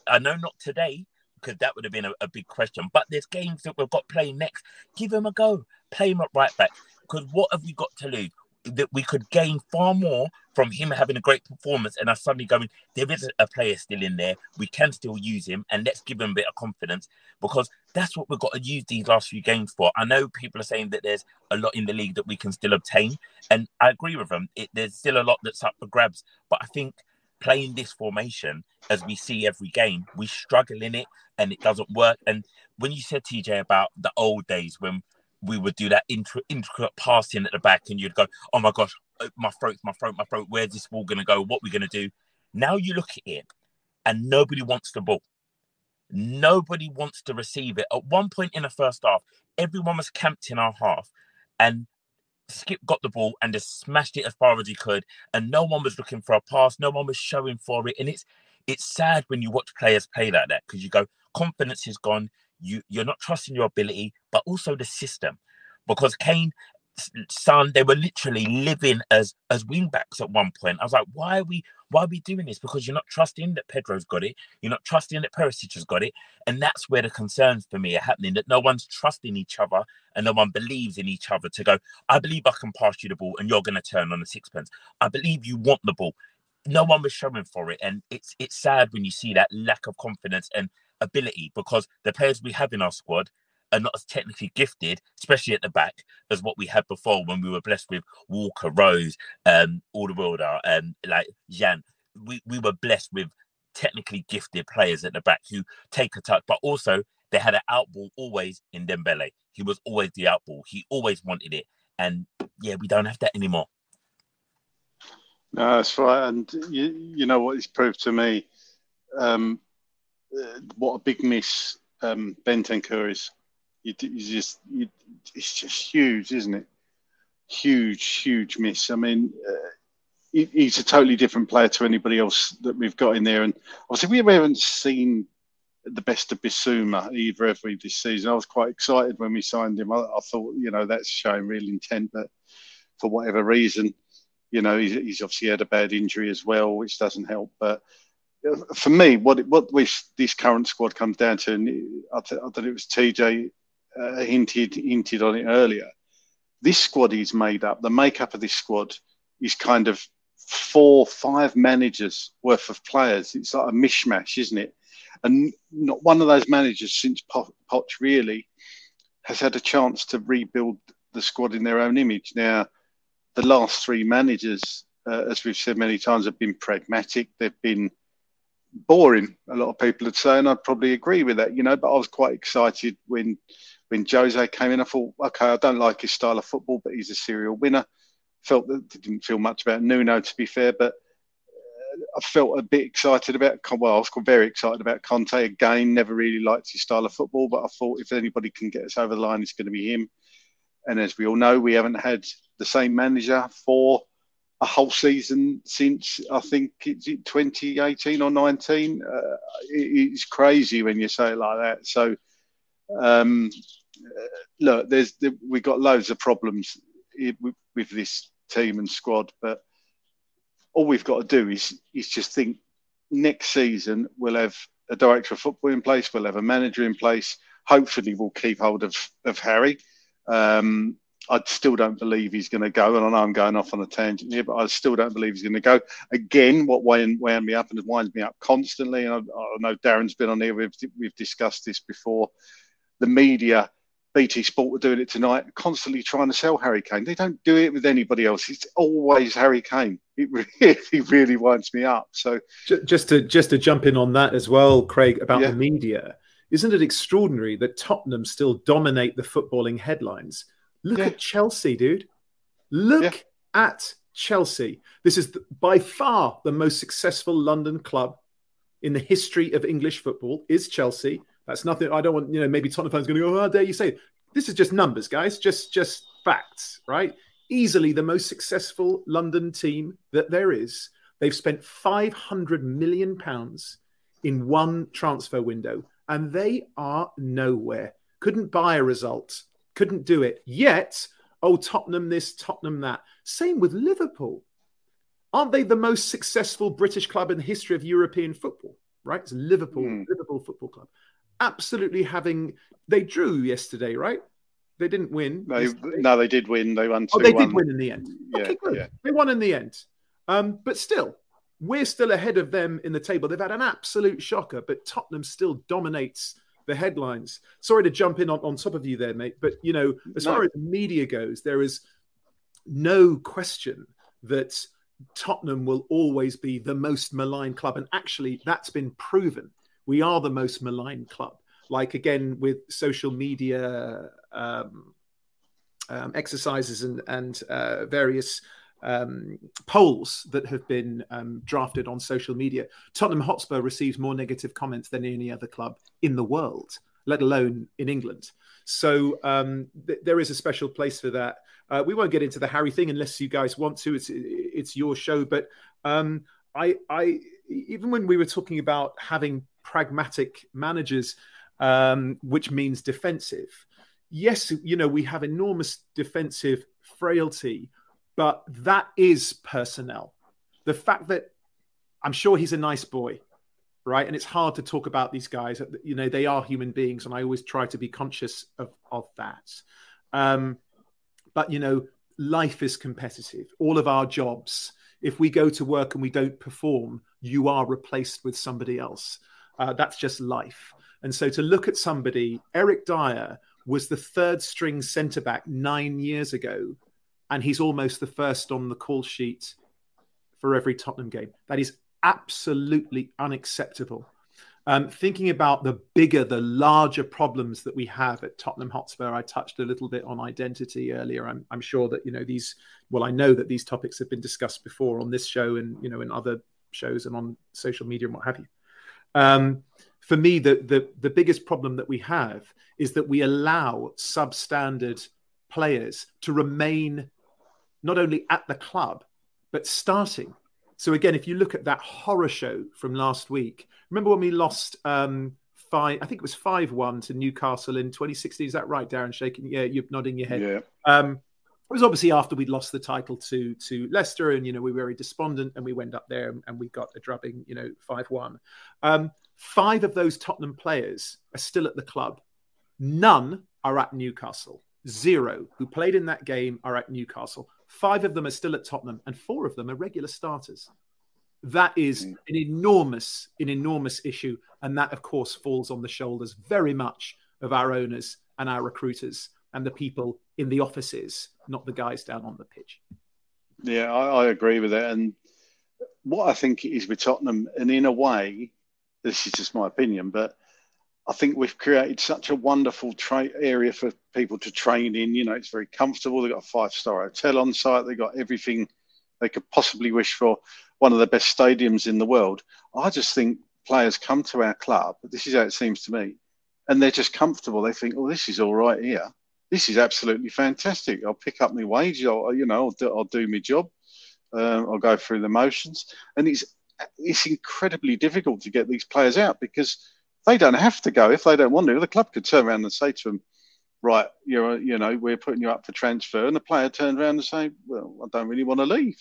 I know not today because that would have been a, a, big question. But there's games that we've got playing next. Give him a go. Play him at right back. Because what have we got to lose? that we could gain far more from him having a great performance and us suddenly going, there is a player still in there. We can still use him and let's give him a bit of confidence because that's what we've got to use these last few games for. I know people are saying that there's a lot in the league that we can still obtain. And I agree with them. It, there's still a lot that's up for grabs. But I think playing this formation as we see every game, we struggle in it and it doesn't work. And when you said TJ about the old days when we would do that intricate passing at the back, and you'd go, "Oh my gosh, uh, my throat, my throat, my throat. Where's this ball going to go? What are we going to do?" Now you look at it, and nobody wants the ball. Nobody wants to receive it. At one point in the first half, everyone was camped in our half, and Skipp got the ball and just smashed it as far as he could, and no one was looking for a pass. No one was showing for it, and it's it's sad when you watch players play like that because you go, confidence is gone you you're not trusting your ability, but also the system. Because Kane, Son, they were literally living as as wingbacks at one point. I was like, why are we why are we doing this? Because you're not trusting that Pedro's got it, you're not trusting that Perisic has got it, and that's where the concerns for me are happening. That no one's trusting each other and no one believes in each other to go. I believe I can pass you the ball, and you're going to turn on the sixpence. I believe you want the ball. No one was showing for it, and it's it's sad when you see that lack of confidence and ability because the players we have in our squad are not as technically gifted, especially at the back, as what we had before when we were blessed with Walker, Rose, um, Alderweireld, and um, like Jan. We, we were blessed with technically gifted players at the back who take a touch, but also they had an outball always in Dembele. He was always the outball. He always wanted it. And yeah, we don't have that anymore. No, that's right. And you, you know what it's proved to me? Um, what a big miss um, Bentancur is just it's just huge, isn't it? Huge, huge miss. I mean, uh, he, he's a totally different player to anybody else that we've got in there, and obviously we haven't seen the best of Bissouma either this season. I was quite excited when we signed him. I, I, thought, you know, that's showing real intent, but for whatever reason, you know, he's, he's obviously had a bad injury as well, which doesn't help. But uh, for me, what what this current squad comes down to, and I, th- I thought it was TJ uh, hinted hinted on it earlier. This squad is made up. The makeup of this squad is kind of four, five managers worth of players. It's like a mishmash, isn't it? And not one of those managers since Poch really has had a chance to rebuild the squad in their own image. Now, the last three managers, uh, as we've said many times, have been pragmatic. They've been boring. A lot of people would say, and I'd probably agree with that. You know, but I was quite excited when when Jose came in, I thought, okay, I don't like his style of football, but he's a serial winner. Felt that didn't feel much about Nuno, to be fair, but uh, I felt a bit excited about. Well, I was very excited about Conte again. Never really liked his style of football, but I thought if anybody can get us over the line, it's going to be him. And as we all know, we haven't had the same manager for a whole season since I think it's 2018 or 19. Uh, it's crazy when you say it like that. So, um, look, there's we got loads of problems with, with this team and squad, but all we've got to do is is just think next season we'll have a director of football in place, we'll have a manager in place. Hopefully, we'll keep hold of of Harry. Um, I still don't believe he's going to go, and I know I'm going off on a tangent here, but I still don't believe he's going to go. Again, what wound, wound me up and winds me up constantly, and I, I know Darren's been on here. We've we've discussed this before. The media BT Sport were doing it tonight, constantly trying to sell Harry Kane. They don't do it with anybody else. It's always Harry Kane. It really, really winds me up. So just to just to jump in on that as well, Craig, about yeah. the media. Isn't it extraordinary that Tottenham still dominate the footballing headlines? Look yeah. at Chelsea, dude. Look yeah. at Chelsea. This is the, by far the most successful London club in the history of English football. Is Chelsea? That's nothing. I don't want you know maybe Tottenham fans going to go. Oh, how dare you say it? This is just numbers, guys. Just just facts, right? Easily the most successful London team that there is. They've spent 500 million pounds in one transfer window, and they are nowhere. Couldn't buy a result. Couldn't do it. Yet, oh, Tottenham this, Tottenham that. Same with Liverpool. Aren't they the most successful British club in the history of European football? Right? It's Liverpool, mm. Liverpool Football Club absolutely having. They drew yesterday, right? They didn't win. No, no, they did win. They won. Oh, they did win in the end. Yeah, okay, good. Yeah. They won in the end. Um, but still, we're still ahead of them in the table. They've had an absolute shocker, but Tottenham still dominates the headlines. Sorry to jump in on, on top of you there, mate. But you know, as no. far as media goes, there is no question that Tottenham will always be the most maligned club. And actually, that's been proven we are the most maligned club. Like again with social media um, um, exercises and and uh, various um, polls that have been um, drafted on social media, Tottenham Hotspur receives more negative comments than any other club in the world, let alone in England. So um, th- there is a special place for that. Uh, we won't get into the Harry thing unless you guys want to. It's it's your show, but um, I I even when we were talking about having pragmatic managers, um, which means defensive. Yes, you know, we have enormous defensive frailty, but that is personnel. The fact that I'm sure he's a nice boy, right? And it's hard to talk about these guys. You know, they are human beings, and I always try to be conscious of, of that. Um, but, you know, life is competitive. All of our jobs, if we go to work and we don't perform, you are replaced with somebody else. Uh, that's just life. And so to look at somebody, Eric Dier was the third string centre back nine years ago, and he's almost the first on the call sheet for every Tottenham game. That is absolutely unacceptable. Um, thinking about the bigger, the larger problems that we have at Tottenham Hotspur, I touched a little bit on identity earlier. I'm, I'm, sure that you know these. Well, I know that these topics have been discussed before on this show and you know in other shows and on social media and what have you. Um, for me, the, the the biggest problem that we have is that we allow substandard players to remain not only at the club but starting so again, if you look at that horror show from last week, remember when we lost um, five? I think it was five one to Newcastle in 2016. Is that right, Darren? Shaking, yeah, you're nodding your head. Yeah. Um, was obviously after we'd lost the title to to Leicester, and you know we were very despondent, and we went up there and, we got a drubbing, you know, five one. Um, five of those Tottenham players are still at the club. None are at Newcastle. Zero who played in that game are at Newcastle. Five of them are still at Tottenham, and four of them are regular starters. That is mm. an enormous, an enormous issue, and that, of course, falls on the shoulders very much of our owners and our recruiters and the people in the offices, not the guys down on the pitch. Yeah, I, I agree with that. And what I think is with Tottenham, and in a way, this is just my opinion, but I think we've created such a wonderful tra- area for people to train in. You know, it's very comfortable. They've got a five star hotel on site. They've got everything they could possibly wish for. One of the best stadiums in the world. I just think players come to our club. This is how it seems to me, and they're just comfortable. They think, "Oh, this is all right here. This is absolutely fantastic. I'll pick up my wage. I'll, you know, I'll do, I'll do my job. Uh, I'll go through the motions." And it's it's incredibly difficult to get these players out because they don't have to go if they don't want to. The club could turn around and say to them, "Right, you're, you know, we're putting you up for transfer," and the player turns around and say, "Well, I don't really want to leave.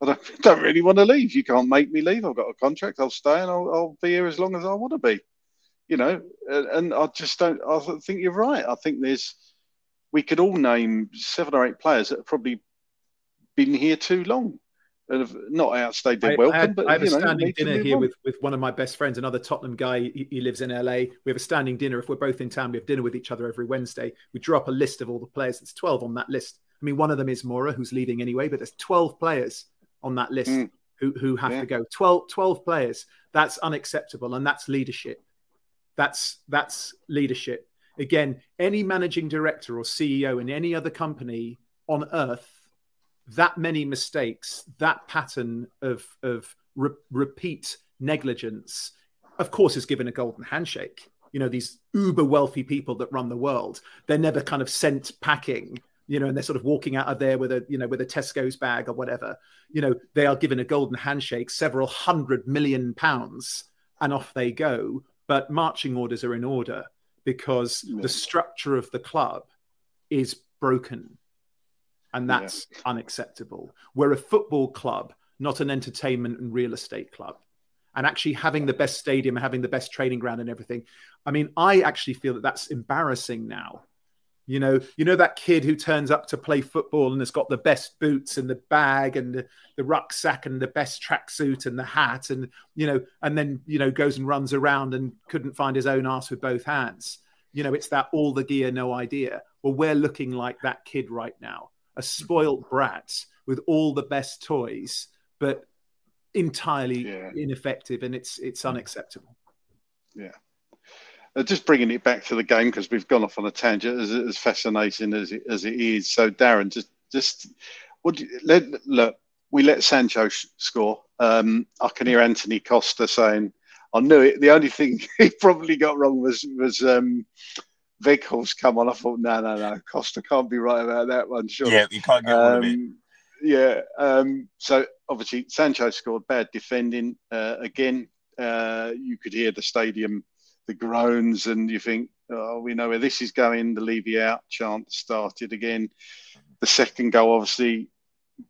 I don't, don't really want to leave. You can't make me leave. I've got a contract. I'll stay and I'll, I'll be here as long as I want to be." You know, and I just don't. I think you're right. I think there's. We could all name seven or eight players that have probably been here too long and have not outstayed their welcome. I, had, but, I have a standing dinner here with, with one of my best friends, another Tottenham guy. He, he, lives in LA. We have a standing dinner. If we're both in town, we have dinner with each other every Wednesday. We draw up a list of all the players. There's 12 on that list. I mean, one of them is Moura, who's leaving anyway, but there's 12 players on that list mm. who, who have yeah. to go. 12, 12 players. That's unacceptable. And that's leadership. That's, that's leadership. Again, any managing director or CEO in any other company on earth that many mistakes, that pattern of, of re- repeat negligence, of course, is given a golden handshake. You know, these uber wealthy people that run the world, they're never kind of sent packing, you know, and they're sort of walking out of there with a, you know, with a Tesco's bag or whatever. You know, they are given a golden handshake, several hundred million pounds, and off they go. But marching orders are in order because yeah. the structure of the club is broken and that's yeah. unacceptable. We're a football club, not an entertainment and real estate club. And actually having the best stadium, having the best training ground, and everything. I mean, I actually feel that that's embarrassing now. You know, you know that kid who turns up to play football and has got the best boots and the bag and the, the rucksack and the best tracksuit and the hat and you know, and then you know goes and runs around and couldn't find his own ass with both hands. You know, it's that all the gear, no idea. Well, we're looking like that kid right now a spoilt brat with all the best toys, but entirely yeah. ineffective, and it's it's unacceptable. Yeah. Uh, just bringing it back to the game because we've gone off on a tangent, as, as fascinating as it, as it is. So, Darren, just just what you, let, look, we let Sancho sh- score. Um, I can hear Anthony Costa saying, "I knew it." The only thing he probably got wrong was was um, come on. I thought, no, no, no, Costa can't be right about that one. Sure. Yeah, you can't get um, it. Yeah. Um, so obviously Sancho scored bad defending uh, again. Uh, you could hear the stadium, the groans, and you think, oh, we know where this is going. The Levy out chant started again. the second goal, obviously,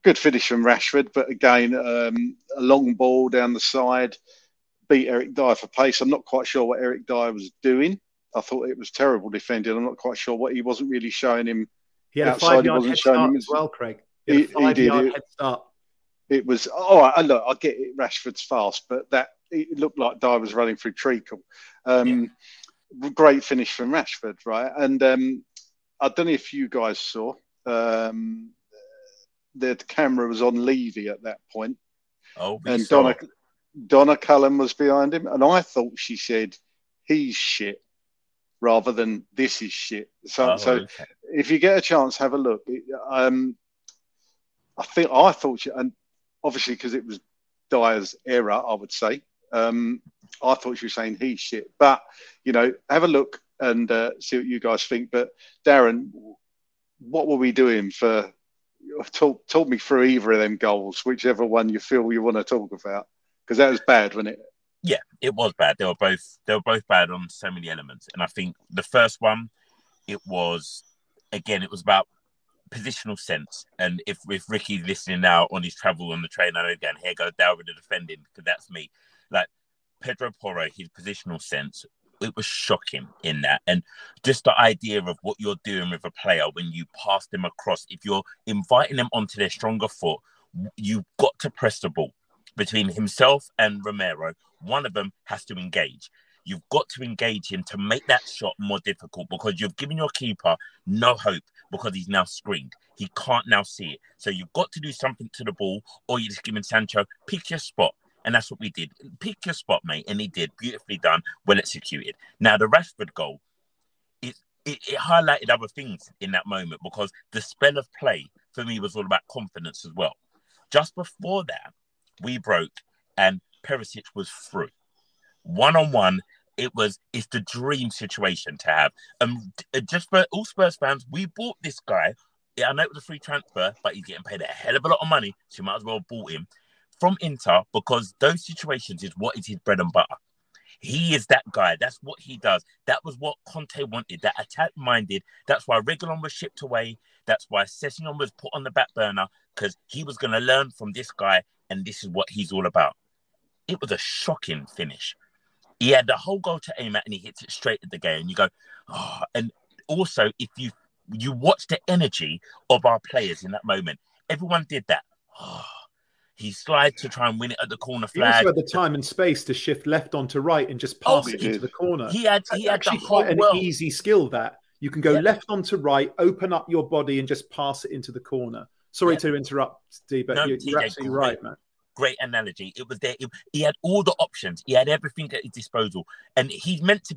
good finish from Rashford, but again, um, a long ball down the side beat Eric Dier for pace. I'm not quite sure what Eric Dier was doing. I thought it was terrible defending. I'm not quite sure what he wasn't really showing him. He had outside. a five yard head start as well, Craig. He, he, he did. It, head start. It was all right. Look, I get it. Rashford's fast, but that it looked like Dier was running through treacle. Um, yeah. Great finish from Rashford, right? And um, I don't know if you guys saw. Um, the camera was on Levy at that point. Oh, and Donna, Donna Cullen was behind him, and I thought she said he's shit rather than this is shit. So, oh, so okay. if you get a chance, have a look. Um, I think I thought, she, and obviously because it was Dier's error, I would say. Um, I thought she was saying he's shit, but you know, have a look and uh, see what you guys think. But Darren, what were we doing for? Talk, talk me through either of them goals, whichever one you feel you want to talk about, because that was bad, wasn't it? Yeah, it was bad. They were both they were both bad on so many elements, and I think the first one, it was again, it was about positional sense. And if if Ricky's listening now on his travel on the train, I know again, here goes the defending because that's me. Like Pedro Porro, his positional sense, it was shocking in that. And just the idea of what you're doing with a player when you pass them across, if you're inviting them onto their stronger foot, you've got to press the ball between himself and Romero. One of them has to engage. You've got to engage him to make that shot more difficult because you've given your keeper no hope because he's now screened. He can't now see it. So you've got to do something to the ball, or you're just giving Sancho pick your spot. And that's what we did. Pick your spot, mate. And he did. Beautifully done, well executed. Now, the Rashford goal, it, it, it highlighted other things in that moment because the spell of play for me was all about confidence as well. Just before that, we broke and Perisic was through. One on one, it was it's the dream situation to have. Um, just for all Spurs fans, we bought this guy. I know it was a free transfer, but he's getting paid a hell of a lot of money, so you might as well have bought him from Inter because those situations is what is his bread and butter. He is that guy. That's what he does. That was what Conte wanted. That attack minded. That's why Reguilon was shipped away. That's why Sessegnon was put on the back burner because he was going to learn from this guy, and this is what he's all about. It was a shocking finish. He had the whole goal to aim at, and he hits it straight at the game. And you go, oh. and also if you you watch the energy of our players in that moment, everyone did that. Oh he slides to try and win it at the corner flag. He also had the time and space to shift left onto right and just oh, pass oh, it into the corner. He had, he had actually quite an world. easy skill that you can go yeah. left onto right, open up your body, and just pass it into the corner. Sorry yeah. to interrupt, D, but no, you're, you're absolutely great, right, man. Great analogy. It was there. It, he had all the options. He had everything at his disposal, and he's meant to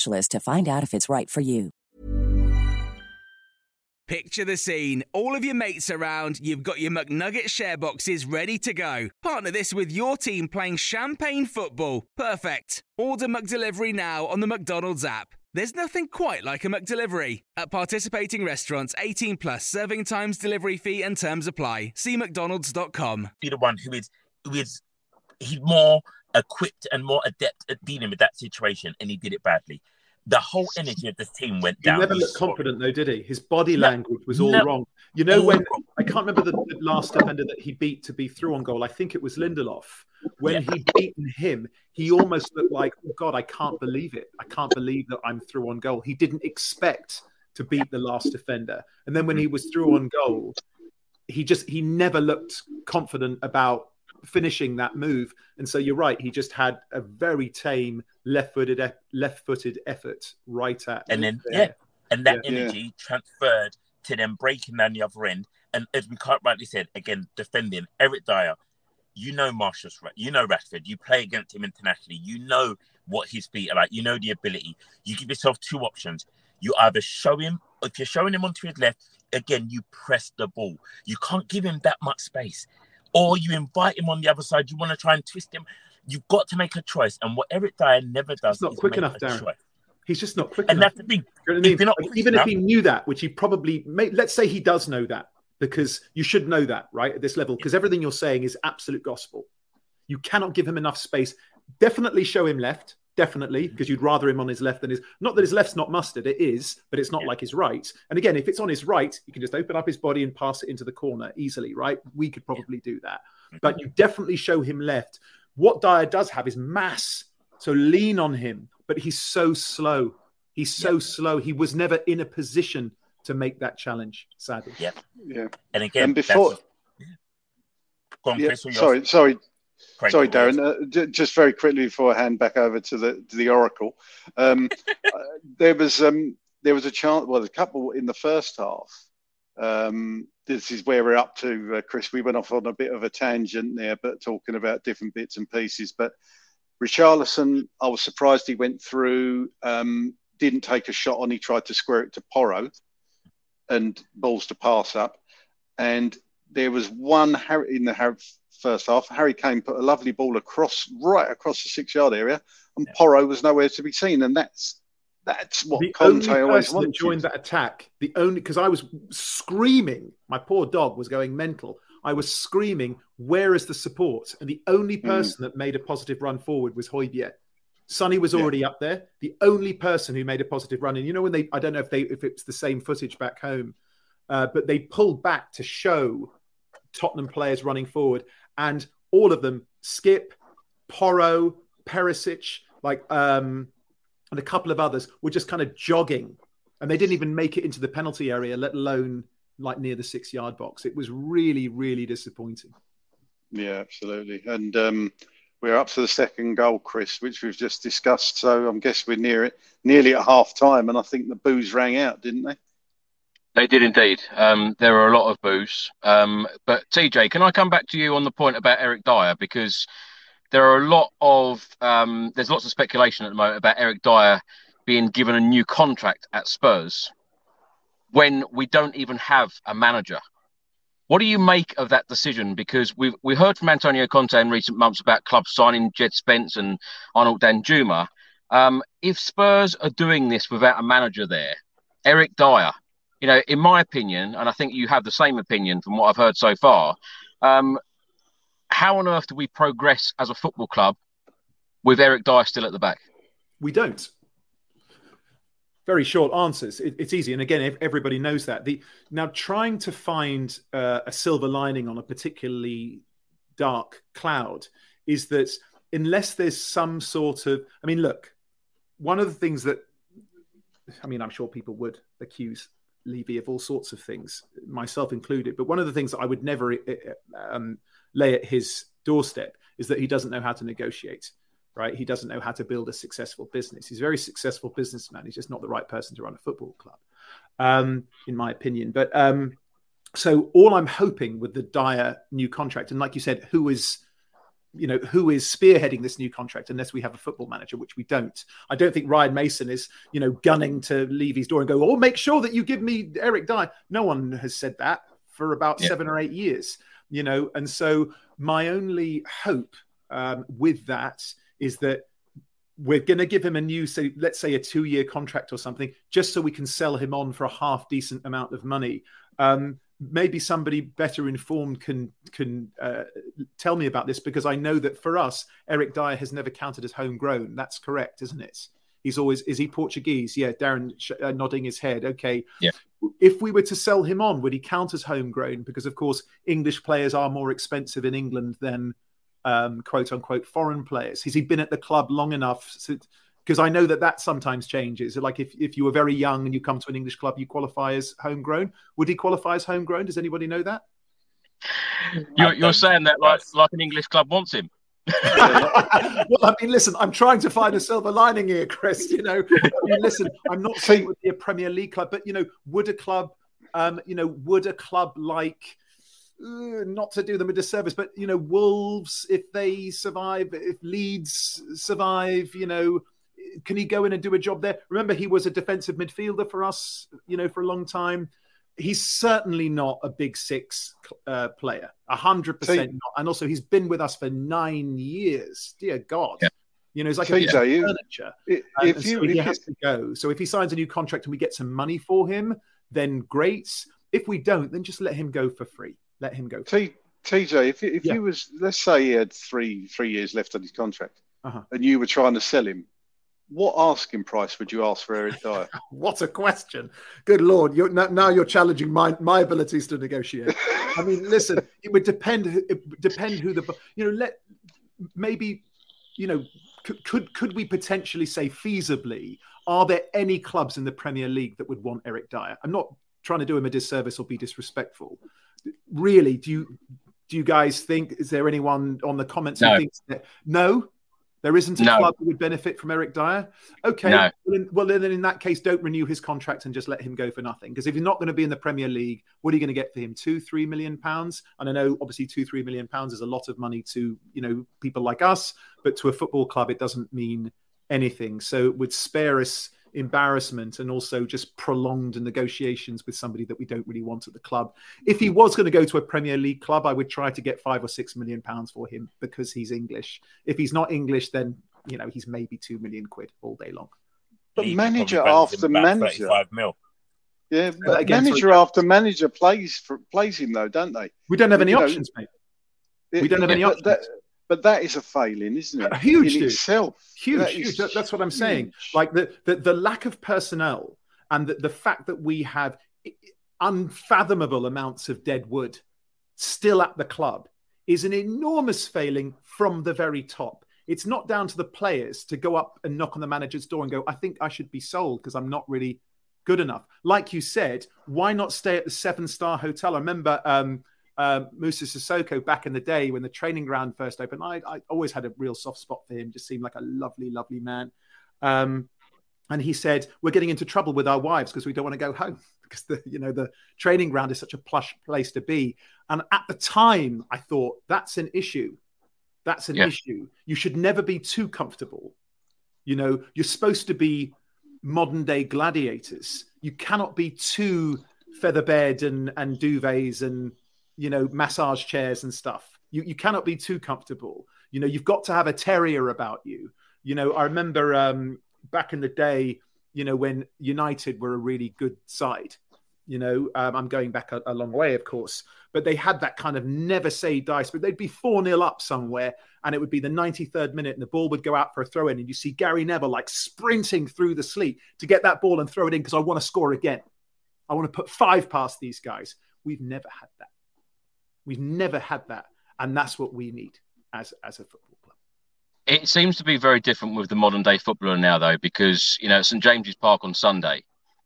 specialist to find out if it's right for you. Picture the scene. All of your mates around, you've got your McNugget share boxes ready to go. Partner this with your team playing champagne football. Perfect. Order McDelivery now on the McDonald's app. There's nothing quite like a McDelivery. At participating restaurants, 18 plus serving times, delivery fee, and terms apply. See McDonald's.com. Be the one who is who is he's more equipped and more adept at dealing with that situation, and he did it badly. The whole energy of this team went down. He never looked confident, though, did he? His body no, language was all no, wrong. You know, when wrong. I can't remember the, the, last defender that he beat to be through on goal. I think it was Lindelof. When yeah. he beaten him, he almost looked like, oh God, I can't believe it. I can't believe that I'm through on goal. He didn't expect to beat the last defender. And then when he was through on goal, he just he never looked confident about finishing that move. And so you're right, he just had a very tame left-footed left-footed effort right at and then there. yeah, and that Yeah. energy transferred to them breaking down the other end. And as we quite rightly said, again defending Eric Dier. You know Marshall's right. You know Rashford. You play against him internationally. You know what his feet are like. You know the ability. You give yourself two options. You either show him, if you're showing him onto his left, again, you press the ball. You can't give him that much space. Or you invite him on the other side. You want to try and twist him. You've got to make a choice. And what Eric Dier never does It's not quick enough, Darren. choice. He's just not quick And enough. And that's the thing. You know I mean? If not even if he knew that, which he probably may, let's say he does know that, because you should know that, right, at this level, because everything you're saying is absolute gospel. You cannot give him enough space. Definitely show him left, definitely, because you'd rather him on his left than his. Not that his left's not mustard, it is, but it's not like his right. And again, if it's on his right, you can just open up his body and pass it into the corner easily, right? We could probably do that. Mm-hmm. But you definitely show him left. What Dier does have is mass. So lean on him, but he's so slow. He's so slow. He was never in a position to make that challenge, sadly. Yeah. Yeah. And again, And before, that's- Go on, yeah, Chris, sorry, sorry, Sorry. Darren. Uh, j- just very quickly before I hand back over to the to the Oracle, um, uh, there was um, there was a chance. Well, a couple in the first half. Um, this is where we're up to, uh, Chris. We went off on a bit of a tangent there, but talking about different bits and pieces. But Richarlison, I was surprised he went through. Um, didn't take a shot on. He tried to square it to Porro, and balls to pass up. And there was one Harry in the first half. Harry Kane put a lovely ball across, right across the six-yard area, and Porro was nowhere to be seen. And that's that's what the only always that joined that attack, the only because I was screaming, my poor dog was going mental. I was screaming, "Where is the support?" And the only Hmm. person that made a positive run forward was Hojbjerg. Sonny was already up there. The only person who made a positive run, and you know when they, I don't know if they, if it's the same footage back home, uh, but they pulled back to show Tottenham players running forward, and all of them, Skipp, Porro, Perisic, like um, and a couple of others were just kind of jogging, and they didn't even make it into the penalty area, let alone like near the six yard box. It was really, really disappointing. Yeah, absolutely. And um, we're up to the second goal, Chris, which we've just discussed. So I'm guess we're near it, nearly at half time, and I think the boos rang out, didn't they? They did indeed. Um, there were a lot of boos. Um, but TJ, can I come back to you on the point about Eric Dier because there are a lot of um, there's lots of speculation at the moment about Eric Dier being given a new contract at Spurs when we don't even have a manager. What do you make of that decision? Because we've we heard from Antonio Conte in recent months about clubs signing Jed Spence and Arnold Danjuma. Um, if Spurs are doing this without a manager there, Eric Dier, you know, in my opinion, and I think you have the same opinion from what I've heard so far, um, how on earth do we progress as a football club with Eric Dier still at the back? We don't. Very short answers. It, it's easy, and again, everybody knows that. The now trying to find uh, a silver lining on a particularly dark cloud is that unless there's some sort of, I mean, look, one of the things that, I mean, I'm sure people would accuse Levy of all sorts of things, myself included. But one of the things that I would never uh, um, lay at his doorstep is that he doesn't know how to negotiate. Right? He doesn't know how to build a successful business. He's a very successful businessman. He's just not the right person to run a football club, um, in my opinion. But um, so all I'm hoping with the Dier new contract, and like you said, who is you know who is spearheading this new contract unless we have a football manager which we don't. I don't think ryan mason is you know gunning to leave his door and go oh make sure that you give me eric dye no one has said that for about Yeah. seven or eight years you know and so my only hope um, with that is that we're going to give him a new say let's say a two year contract or something just so we can sell him on for a half decent amount of money. Um, maybe somebody better informed can can uh, tell me about this because I know that for us, Eric Dier has never counted as homegrown. That's correct, isn't it? He's always is he Portuguese? Yeah, Darren sh- uh, nodding his head. Okay. Yeah. If we were to sell him on, would he count as homegrown? Because of course, English players are more expensive in England than um, quote unquote foreign players. Has he been at the club long enough? Because I know that that sometimes changes. Like if, if you were very young and you come to an English club, you qualify as homegrown. Would he qualify as homegrown? Does anybody know that? You're, you're saying that like like an English club wants him. well, I mean, listen, I'm trying to find a silver lining here, Chris. You know, I mean, listen, I'm not saying it would be a Premier League club, but you know, would a club, um, you know, would a club like, uh, not to do them a disservice, but you know, Wolves, if they survive, if Leeds survive, you know, can he go in and do a job there? Remember, he was a defensive midfielder for us, you know, for a long time he's certainly not a big six uh, player, a hundred percent not. And also, he's been with us for nine years. Dear God, yeah. you know, he's like a piece of furniture. If, if you, so he if has to go. So if he signs a new contract and we get some money for him, then great. If we don't, then just let him go for free. Let him go. T- TJ, if if yeah. was, let's say he had three three years left on his contract, uh-huh. and you were trying to sell him, what asking price would you ask for Eric Dier? what a question! Good lord, you're, now you're challenging my my abilities to negotiate. I mean, listen, it would depend. It depend who the you know. Let maybe you know. Could, could could we potentially say feasibly? Are there any clubs in the Premier League that would want Eric Dier? I'm not trying to do him a disservice or be disrespectful. Really, do you do you guys think? Is there anyone on the comments no. who thinks that? No, there isn't a no. club that would benefit from Eric Dier. Okay, no. well, then, well, then in that case, don't renew his contract and just let him go for nothing. Because if he's not going to be in the Premier League, what are you going to get for him? Two, three million pounds. And I know, obviously, two, three million pounds is a lot of money to you know people like us, but to a football club, it doesn't mean anything. So it would spare us embarrassment and also just prolonged negotiations with somebody that we don't really want at the club. If he was going to go to a Premier League club, I would try to get five or six million pounds for him because he's English. If he's not English, then you know he's maybe two million quid all day long. But manager after manager, five mil. Yeah, but again, manager sorry, after manager plays for, plays him though, don't they? We don't have any you options, know, mate. We don't have any options. That, but that is a failing, isn't it? Huge, in itself. Huge, that huge. That, that's what I'm saying. Huge. Like the, the, the lack of personnel and the, the fact that we have unfathomable amounts of dead wood still at the club is an enormous failing from the very top. It's not down to the players to go up and knock on the manager's door and go, I think I should be sold because I'm not really good enough. Like you said, why not stay at the seven star hotel? I remember um, um, Moussa Sissoko back in the day when the training ground first opened. I, I, always had a real soft spot for him. Just seemed like a lovely, lovely man. Um, and he said, "We're getting into trouble with our wives because we don't want to go home because the you know the training ground is such a plush place to be." And at the time, I thought that's an issue. That's an yeah. issue. You should never be too comfortable. You know, you're supposed to be modern day gladiators. You cannot be too featherbed and and duvets and you know, massage chairs and stuff. You, you cannot be too comfortable. You know, you've got to have a terrier about you. You know, I remember um, back in the day, you know, when United were a really good side. You know, um, I'm going back a, a, long way, of course, but they had that kind of never say dice, but they'd be 4 0 up somewhere, and it would be the 93rd minute, and the ball would go out for a throw in, and you see Gary Neville like sprinting through the sleet to get that ball and throw it in because I want to score again. I want to put five past these guys. We've never had that. We've never had that, and that's what we need as as a football club. It seems to be very different with the modern day footballer now, though, because you know St James's Park on Sunday,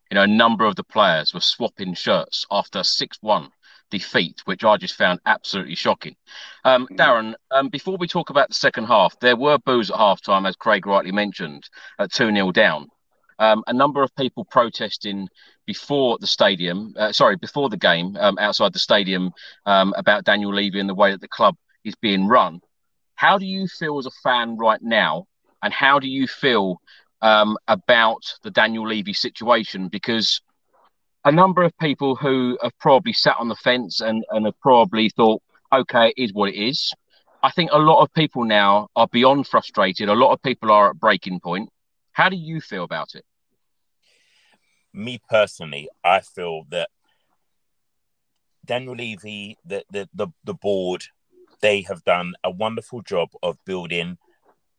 you know a number of the players were swapping shirts after six one defeat, which I just found absolutely shocking. Um, mm. Darren, um, before we talk about the second half, there were boos at half time, as Craig rightly mentioned, at 2 0 down. Um, a number of people protesting before the stadium, uh, sorry, before the game um, outside the stadium um, about Daniel Levy and the way that the club is being run. How do you feel as a fan right now? And how do you feel um, about the Daniel Levy situation? Because a number of people who have probably sat on the fence and, and have probably thought, okay, it is what it is. I think a lot of people now are beyond frustrated. A lot of people are at breaking point. How do you feel about it? Me personally, I feel that Daniel Levy, the, the, the, the board, they have done a wonderful job of building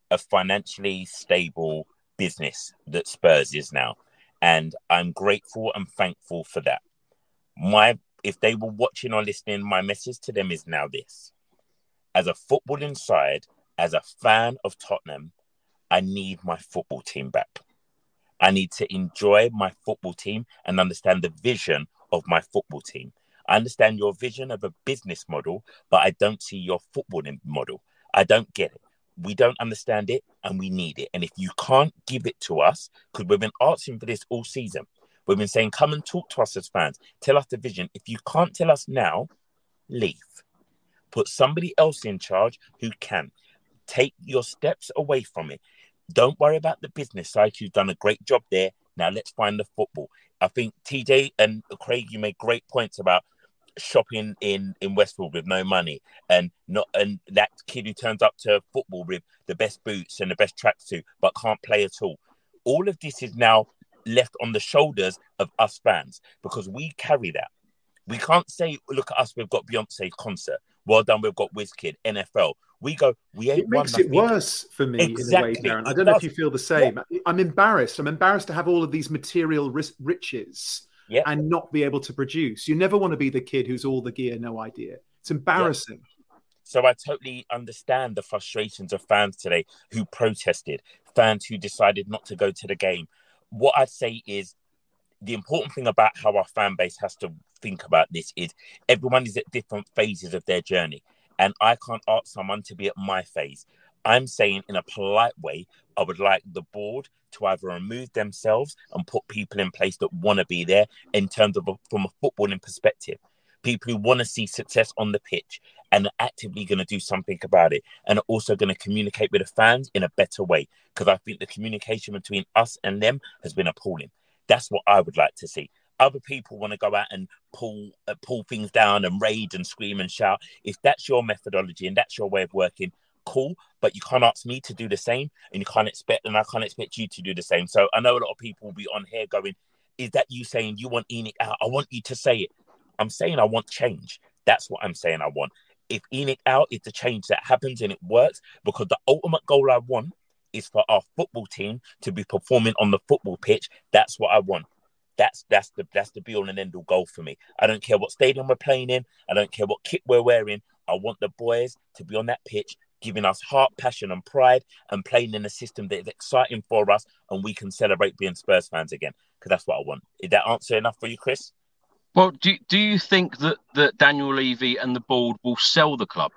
a financially stable business that Spurs is now. And I'm grateful and thankful for that. My if they were watching or listening, my message to them is now this. As a footballing side, as a fan of Tottenham, I need my football team back. I need to enjoy my football team and understand the vision of my football team. I understand your vision of a business model, but I don't see your footballing model. I don't get it. We don't understand it and we need it. And if you can't give it to us, because we've been asking for this all season, we've been saying, come and talk to us as fans, tell us the vision. If you can't tell us now, leave. Put somebody else in charge who can. Take your steps away from it. Don't worry about the business side. You've done a great job there. Now let's find the football. I think TJ and Craig, you made great points about shopping in in Westfield with no money and not and that kid who turns up to football with the best boots and the best tracksuit but can't play at all. All of this is now left on the shoulders of us fans because we carry that. We can't say, look at us, we've got Beyonce concert. Well done, we've got Wizkid, NFL. We go, we ain't It makes it worse for me Exactly. in a way, Darren. I don't know if you feel the same. I'm embarrassed. I'm embarrassed to have all of these material riches Yeah. and not be able to produce. You never want to be the kid who's all the gear, no idea. It's embarrassing. So I totally understand the frustrations of fans today who protested, fans who decided not to go to the game. What I'd say is the important thing about how our fan base has to think about this is everyone is at different phases of their journey. And I can't ask someone to be at my phase. I'm saying in a polite way, I would like the board to either remove themselves and put people in place that want to be there in terms of a, from a footballing perspective. People who want to see success on the pitch and are actively going to do something about it and are also going to communicate with the fans in a better way. Because I think the communication between us and them has been appalling. That's what I would like to see. Other people want to go out and pull uh, pull things down and rage and scream and shout. If that's your methodology and that's your way of working, cool. But you can't ask me to do the same, and you can't expect, and I can't expect you to do the same. So I know a lot of people will be on here going, "Is that you saying you want ENIC out? I want you to say it." I'm saying I want change. That's what I'm saying I want. If ENIC out is the change that happens and it works, because the ultimate goal I want is for our football team to be performing on the football pitch. That's what I want. That's that's the that's the be all and end all goal for me. I don't care what stadium we're playing in. I don't care what kit we're wearing. I want the boys to be on that pitch, giving us heart, passion, and pride, and playing in a system that is exciting for us, and we can celebrate being Spurs fans again. Because that's what I want. Is that answer enough for you, Chris? Well, do do you think that that Daniel Levy and the board will sell the club?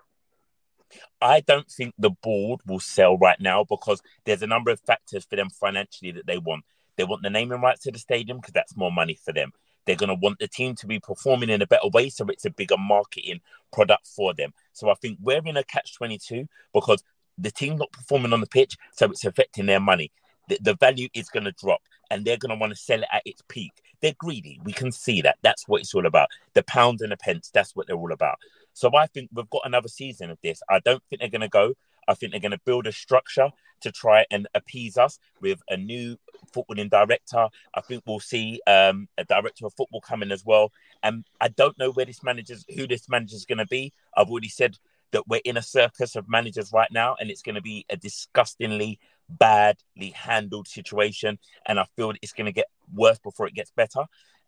I don't think the board will sell right now because there's a number of factors for them financially that they want. They want the naming rights to the stadium because that's more money for them. They're going to want the team to be performing in a better way, so it's a bigger marketing product for them. So I think we're in a catch 22 because the team not performing on the pitch, so it's affecting their money. The, the value is going to drop and they're going to want to sell it at its peak. They're greedy. We can see that. That's what it's all about. The pound and the pence, that's what they're all about. So I think we've got another season of this. I don't think they're going to go. I think they're going to build a structure to try and appease us with a new footballing director. I think we'll see um, a director of football coming as well. And I don't know where this manager's, who this manager's going to be. I've already said that we're in a circus of managers right now, and it's going to be a disgustingly badly handled situation. And I feel it's going to get worse before it gets better.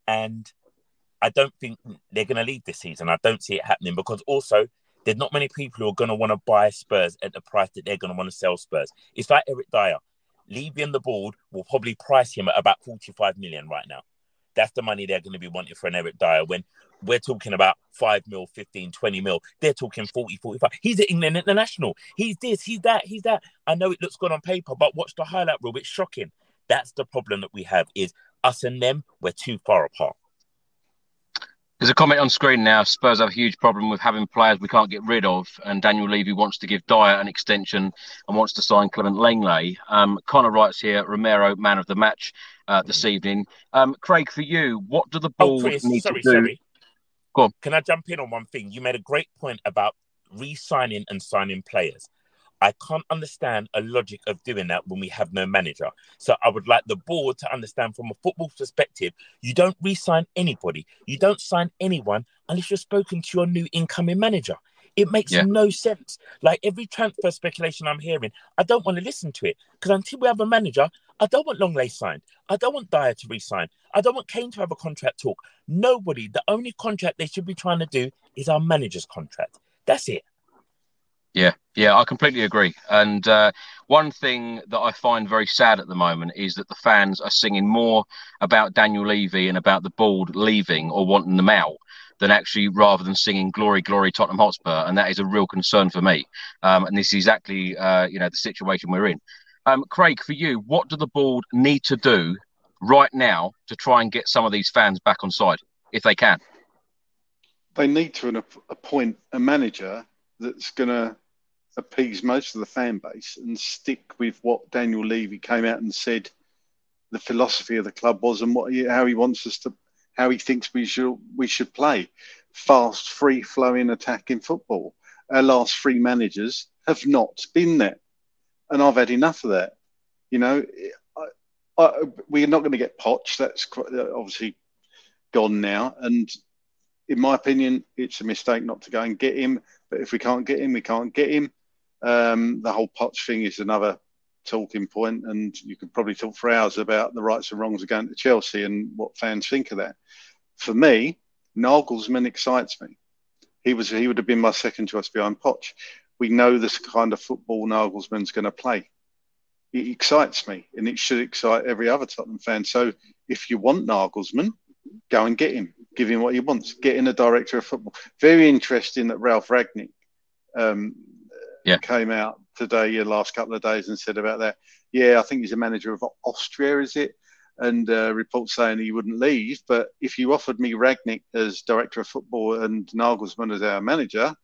And I don't think they're going to leave this season. I don't see it happening because also there's not many people who are going to want to buy Spurs at the price that they're going to want to sell Spurs. It's like Eric Dier. Levy and the board will probably price him at about 45 million right now. That's the money they're going to be wanting for an Eric Dier when we're talking about 5 mil, 15, 20 mil. They're talking 40, 45. He's an England international. He's this, he's that, he's that. I know it looks good on paper, but watch the highlight reel. It's shocking. That's the problem that we have is us and them, we're too far apart. There's a comment on screen now. Spurs have a huge problem with having players we can't get rid of, and Daniel Levy wants to give Dier an extension and wants to sign Clement Lenglet. Um, Connor writes here, Romero, man of the match uh, this evening. Um, Craig, for you, what do the Oh, Chris, need sorry, to do? sorry. Go on. Can I jump in on one thing? You made a great point about re-signing and signing players. I can't understand a logic of doing that when we have no manager. So I would like the board to understand from a football perspective, you don't re-sign anybody. You don't sign anyone unless you're spoken to your new incoming manager. It makes Yeah. no sense. Like every transfer speculation I'm hearing, I don't want to listen to it because until we have a manager, I don't want Lenglet signed. I don't want Dier to resign. I don't want Kane to have a contract talk. Nobody. The only contract they should be trying to do is our manager's contract. That's it. Yeah, yeah, I completely agree. And uh, one thing that I find very sad at the moment is that the fans are singing more about Daniel Levy and about the board leaving or wanting them out than actually rather than singing "Glory, Glory, Tottenham Hotspur," and that is a real concern for me. Um, and this is exactly uh, you know the situation we're in. Um, Craig, for you, what do the board need to do right now to try and get some of these fans back on side if they can? They need to appoint a manager that's going to appease most of the fan base and stick with what Daniel Levy came out and said the philosophy of the club was and what how he wants us to how he thinks we should we should play. Fast free flowing attacking football. Our last three managers have not been there. And I've had enough of that. You know I, I, we're not going to get Poch that's obviously gone now. And in my opinion it's a mistake not to go and get him. But if we can't get him we can't get him um, the whole Poch thing is another talking point, and you could probably talk for hours about the rights and wrongs of going to Chelsea and what fans think of that. For me, Nagelsmann excites me. He was he would have been my second choice behind Poch. We know this kind of football Nagelsmann's going to play. It excites me, and it should excite every other Tottenham fan. So, if you want Nagelsmann, go and get him. Give him what he wants. Get in a director of football. Very interesting that Ralf Rangnick um, yeah. came out today, the last couple of days, and said about that. Yeah, I think he's a manager of Austria, is it? And uh, reports saying he wouldn't leave. But if you offered me Rangnick as director of football and Nagelsmann as our manager,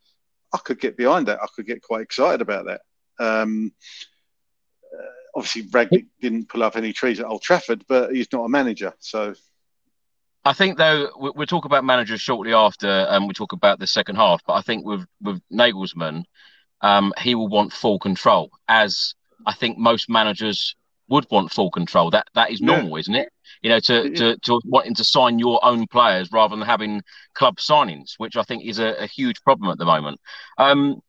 I could get behind that. I could get quite excited about that. Um, uh, obviously, Rangnick didn't pull up any trees at Old Trafford, but he's not a manager, so. I think though we'll talk about managers shortly after, and we talk about the second half. But I think with with Nagelsmann, um, he will want full control, as I think most managers would want full control. That that is normal, yeah. isn't it? You know, to, to to wanting to sign your own players rather than having club signings, which I think is a, a huge problem at the moment. Um,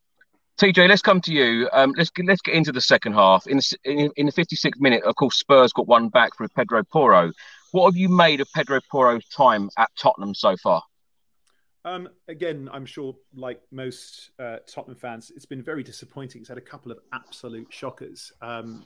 TJ, let's come to you. Um, let's let's get into the second half. In the, in, in the 56th minute, of course, Spurs got one back through Pedro Porro. What have you made of Pedro Porro's time at Tottenham so far? Um, again, I'm sure, like most uh, Tottenham fans, it's been very disappointing. He's had a couple of absolute shockers. Um,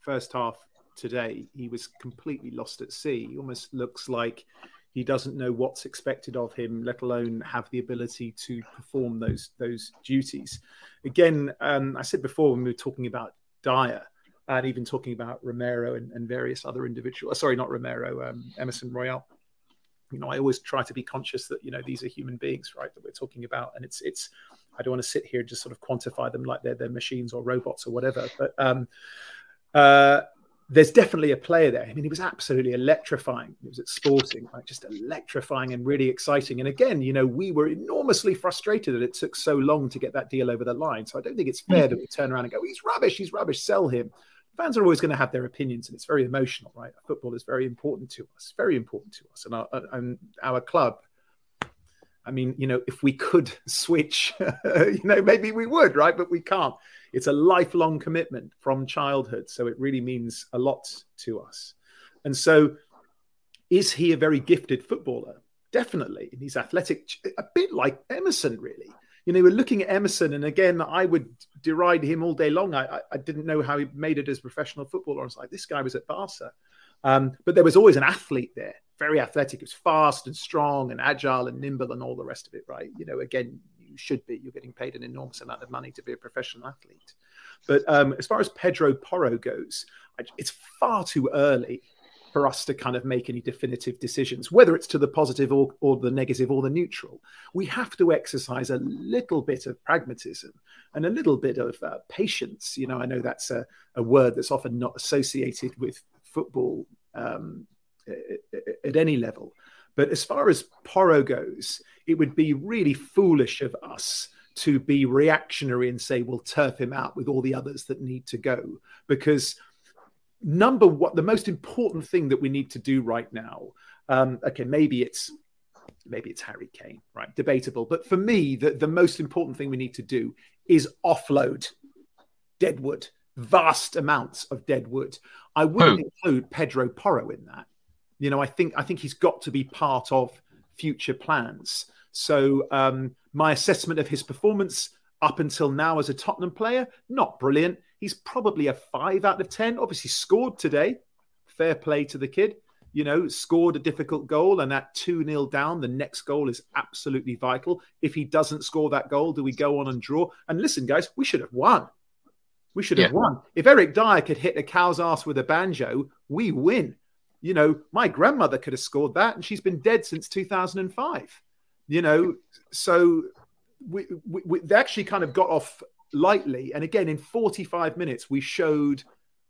first half today, he was completely lost at sea. He almost looks like he doesn't know what's expected of him, let alone have the ability to perform those those duties. Again, um, I said before when we were talking about Dier and even talking about Romero and, and various other individuals. Sorry, not Romero, um, Emerson Royal you know, I always try to be conscious that you know these are human beings, right? That we're talking about, and it's it's. I don't want to sit here and just sort of quantify them like they're they're machines or robots or whatever, but um, uh, there's definitely a player there. I mean, he was absolutely electrifying. It was at Sporting, like just electrifying and really exciting. And again, you know, we were enormously frustrated that it took so long to get that deal over the line. So I don't think it's fair that we turn around and go, "He's rubbish. He's rubbish. Sell him." Fans are always going to have their opinions, and it's very emotional, right? Football is very important to us, very important to us, and our, uh, and our club. I mean, you know, if we could switch, you know, maybe we would, right? But we can't. It's a lifelong commitment from childhood, so it really means a lot to us. And so, is he a very gifted footballer? Definitely, and he's athletic, a bit like Emerson, really you know, we're looking at Emerson, and again, I would deride him all day long. I, I didn't know how he made it as professional footballer. I was like, this guy was at Barca. Um, but there was always an athlete there, very athletic. It was fast and strong and agile and nimble and all the rest of it, right? You know, again, you should be. You're getting paid an enormous amount of money to be a professional athlete. But um, as far as Pedro Porro goes, it's far too early for us to kind of make any definitive decisions, whether it's to the positive or, or the negative or the neutral. We have to exercise a little bit of pragmatism and a little bit of uh, patience. You know, I know that's a, a, word that's often not associated with football um, at any level. But as far as Porro goes, it would be really foolish of us to be reactionary and say we'll turf him out with all the others that need to go because number one, the most important thing that we need to do right now. Um, okay, maybe it's maybe it's Harry Kane, right? Debatable, but for me, the, the most important thing we need to do is offload deadwood, vast amounts of deadwood. I wouldn't oh. include Pedro Porro in that. You know, I think I think he's got to be part of future plans. So um, my assessment of his performance up until now as a Tottenham player, not brilliant. He's probably a five out of 10. Obviously, scored today. Fair play to the kid. You know, scored a difficult goal, and that 2 0 down, the next goal is absolutely vital. If he doesn't score that goal, do we go on and draw? And listen, guys, we should have won. We should have Yeah. won. If Eric Dier could hit a cow's ass with a banjo, we win. You know, my grandmother could have scored that, and she's been dead since 2005. You know, so we, we, we they actually kind of got off lightly. And again, in 45 minutes, we showed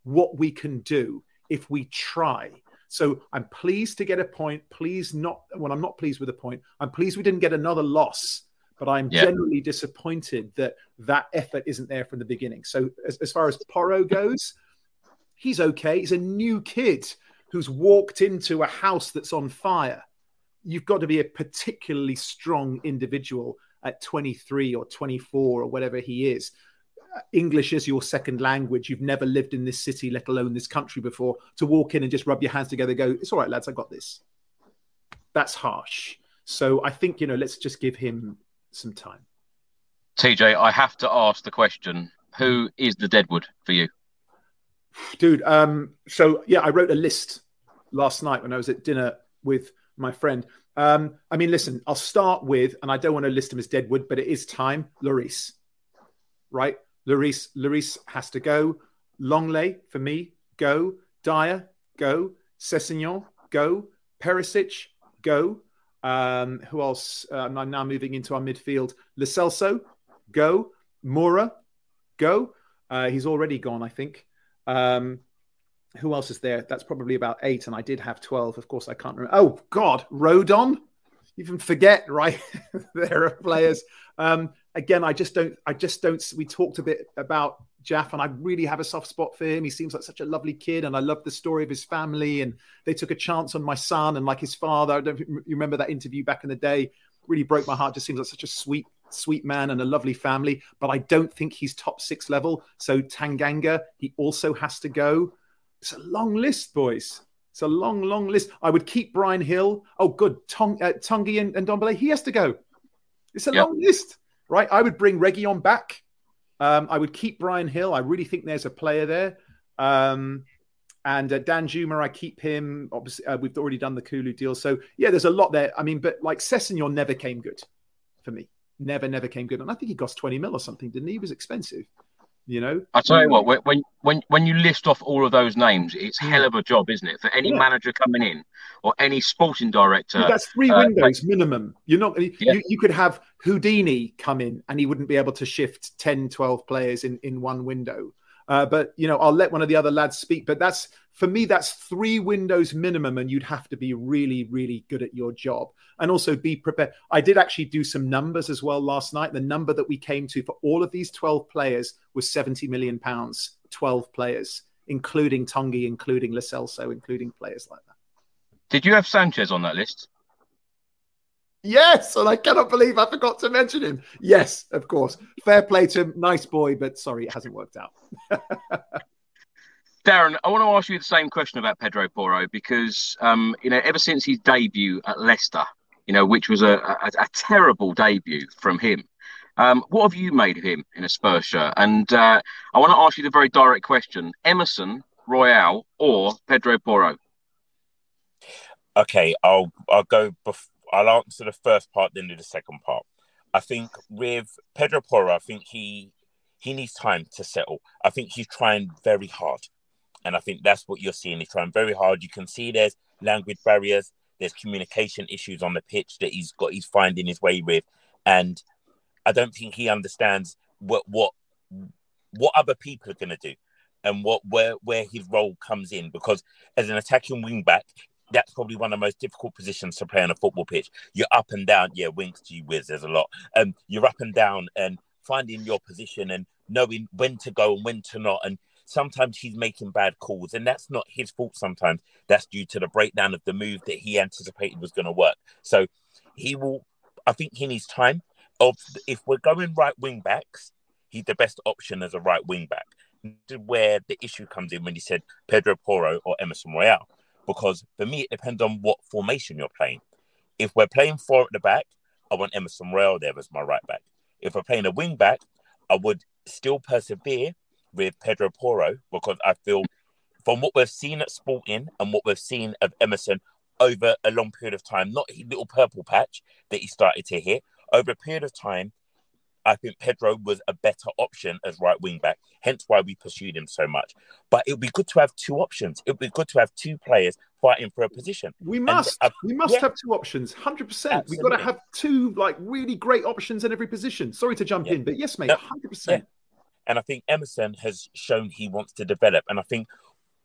what we can do if we try. So I'm pleased to get a point. Please not when I'm not pleased with a point. I'm pleased we didn't get another loss, but I'm Yeah. generally disappointed that that effort isn't there from the beginning. So as, as far as Porro goes, he's okay. He's a new kid who's walked into a house that's on fire. You've got to be a particularly strong individual at 23 or 24 or whatever he is. English is your second language. You've never lived in this city, let alone this country before, to walk in and just rub your hands together, and go, it's all right, lads, I got this. That's harsh. So I think, you know, let's just give him some time. TJ, I have to ask the question: Who is the Deadwood for you? dude um so yeah i wrote a list last night when i was at dinner with my friend. Um i mean listen i'll start with and i don't want to list him as deadwood but it is time Lloris. right? Lloris, Lloris has to go. Lenglet for me go. Dier go. Sessegnon, go. Perisic go. Um who else? Um, i'm now moving into our midfield. Lo Celso, go. Moura go. Uh, he's already gone i think. Um, who else is there? That's probably about eight, and I did have twelve. Of course, I can't remember. Oh God, Rodon. You even forget, right? there are players. Um, again, I just don't. I just don't. We talked a bit about Jaff, and I really have a soft spot for him. He seems like such a lovely kid, and I love the story of his family. And they took a chance on my son, and like his father. I don't you remember that interview back in the day. Really broke my heart. Just seems like such a sweet sweet man and a lovely family, but I don't think he's top six level. So Tanganga, he also has to go. It's a long list, boys. It's a long, long list. I would keep Bryan Gil. Oh, good. Tong, uh, Tanguy and, and Ndombele, he has to go. It's a Yep. long list, right? I would bring Reguilon back. Um, I would keep Bryan Gil. I really think there's a player there. Um, and uh, Danjuma, I keep him. Obviously, uh, we've already done the Kulu deal. So, yeah, there's a lot there. I mean, but like Sessegnon never came good for me. Never, never came good. And I think he cost 20 mil or something, didn't he? He was expensive, you know? I tell you what, when- when when you list off all of those names, it's hell of a job, isn't it, for any Yeah. manager coming in or any sporting director? That's three uh, windows minimum. You're not, you, Yeah. you could have Houdini come in and he wouldn't be able to shift 10, 12 players in, in one window. Uh, but, you know, I'll let one of the other lads speak. But that's, for me, that's three windows minimum. And you'd have to be really, really good at your job and also be prepared. I did actually do some numbers as well last night. The number that we came to for all of these 12 players was 70 million pounds, 12 players, including Tanguy, including Lo Celso, including players like that. Did you have Sanchez on that list? Yes, and I cannot believe I forgot to mention him. Yes, of course. Fair play to him. Nice boy, but sorry, it hasn't worked out. Darren, I want to ask you the same question about Pedro Porro because, um, you know, ever since his debut at Leicester, you know, which was a, a, a terrible debut from him, um, what have you made of him in a Spurs shirt? And uh, I want to ask you the very direct question: Emerson, Royal, or Pedro Porro? Okay, I'll I'll go. Bef- I'll answer the first part, then do the second part. I think with Pedro Porro, I think he he needs time to settle. I think he's trying very hard, and I think that's what you're seeing. He's trying very hard. You can see there's language barriers, there's communication issues on the pitch that he's got. He's finding his way with, and I don't think he understands what what what other people are going to do and what where where his role comes in because as an attacking wing back that's probably one of the most difficult positions to play on a football pitch you're up and down yeah wings gee whiz there's a lot um you're up and down and finding your position and knowing when to go and when to not and sometimes he's making bad calls and that's not his fault sometimes that's due to the breakdown of the move that he anticipated was going to work so he will i think he needs time of if we're going right wing backs he's the best option as a right wing back. Where the issue comes in when you said Pedro Porro or Emerson Royal, because for me it depends on what formation you're playing. If we're playing four at the back, I want Emerson Royal there as my right back. If we're playing a wing back, I would still persevere with Pedro Porro because I feel from what we've seen at Sporting and what we've seen of Emerson over a long period of time, not his little purple patch that he started to hit, over a period of time, I think Pedro was a better option as right wing back, hence why we pursued him so much. But it would be good to have two options. It would be good to have two players fighting for a position. We must. And, we must yeah. have two options. Hundred percent. We've got to have two like really great options in every position. Sorry to jump yeah. in, but yes, mate, hundred no, percent. And I think Emerson has shown he wants to develop. And I think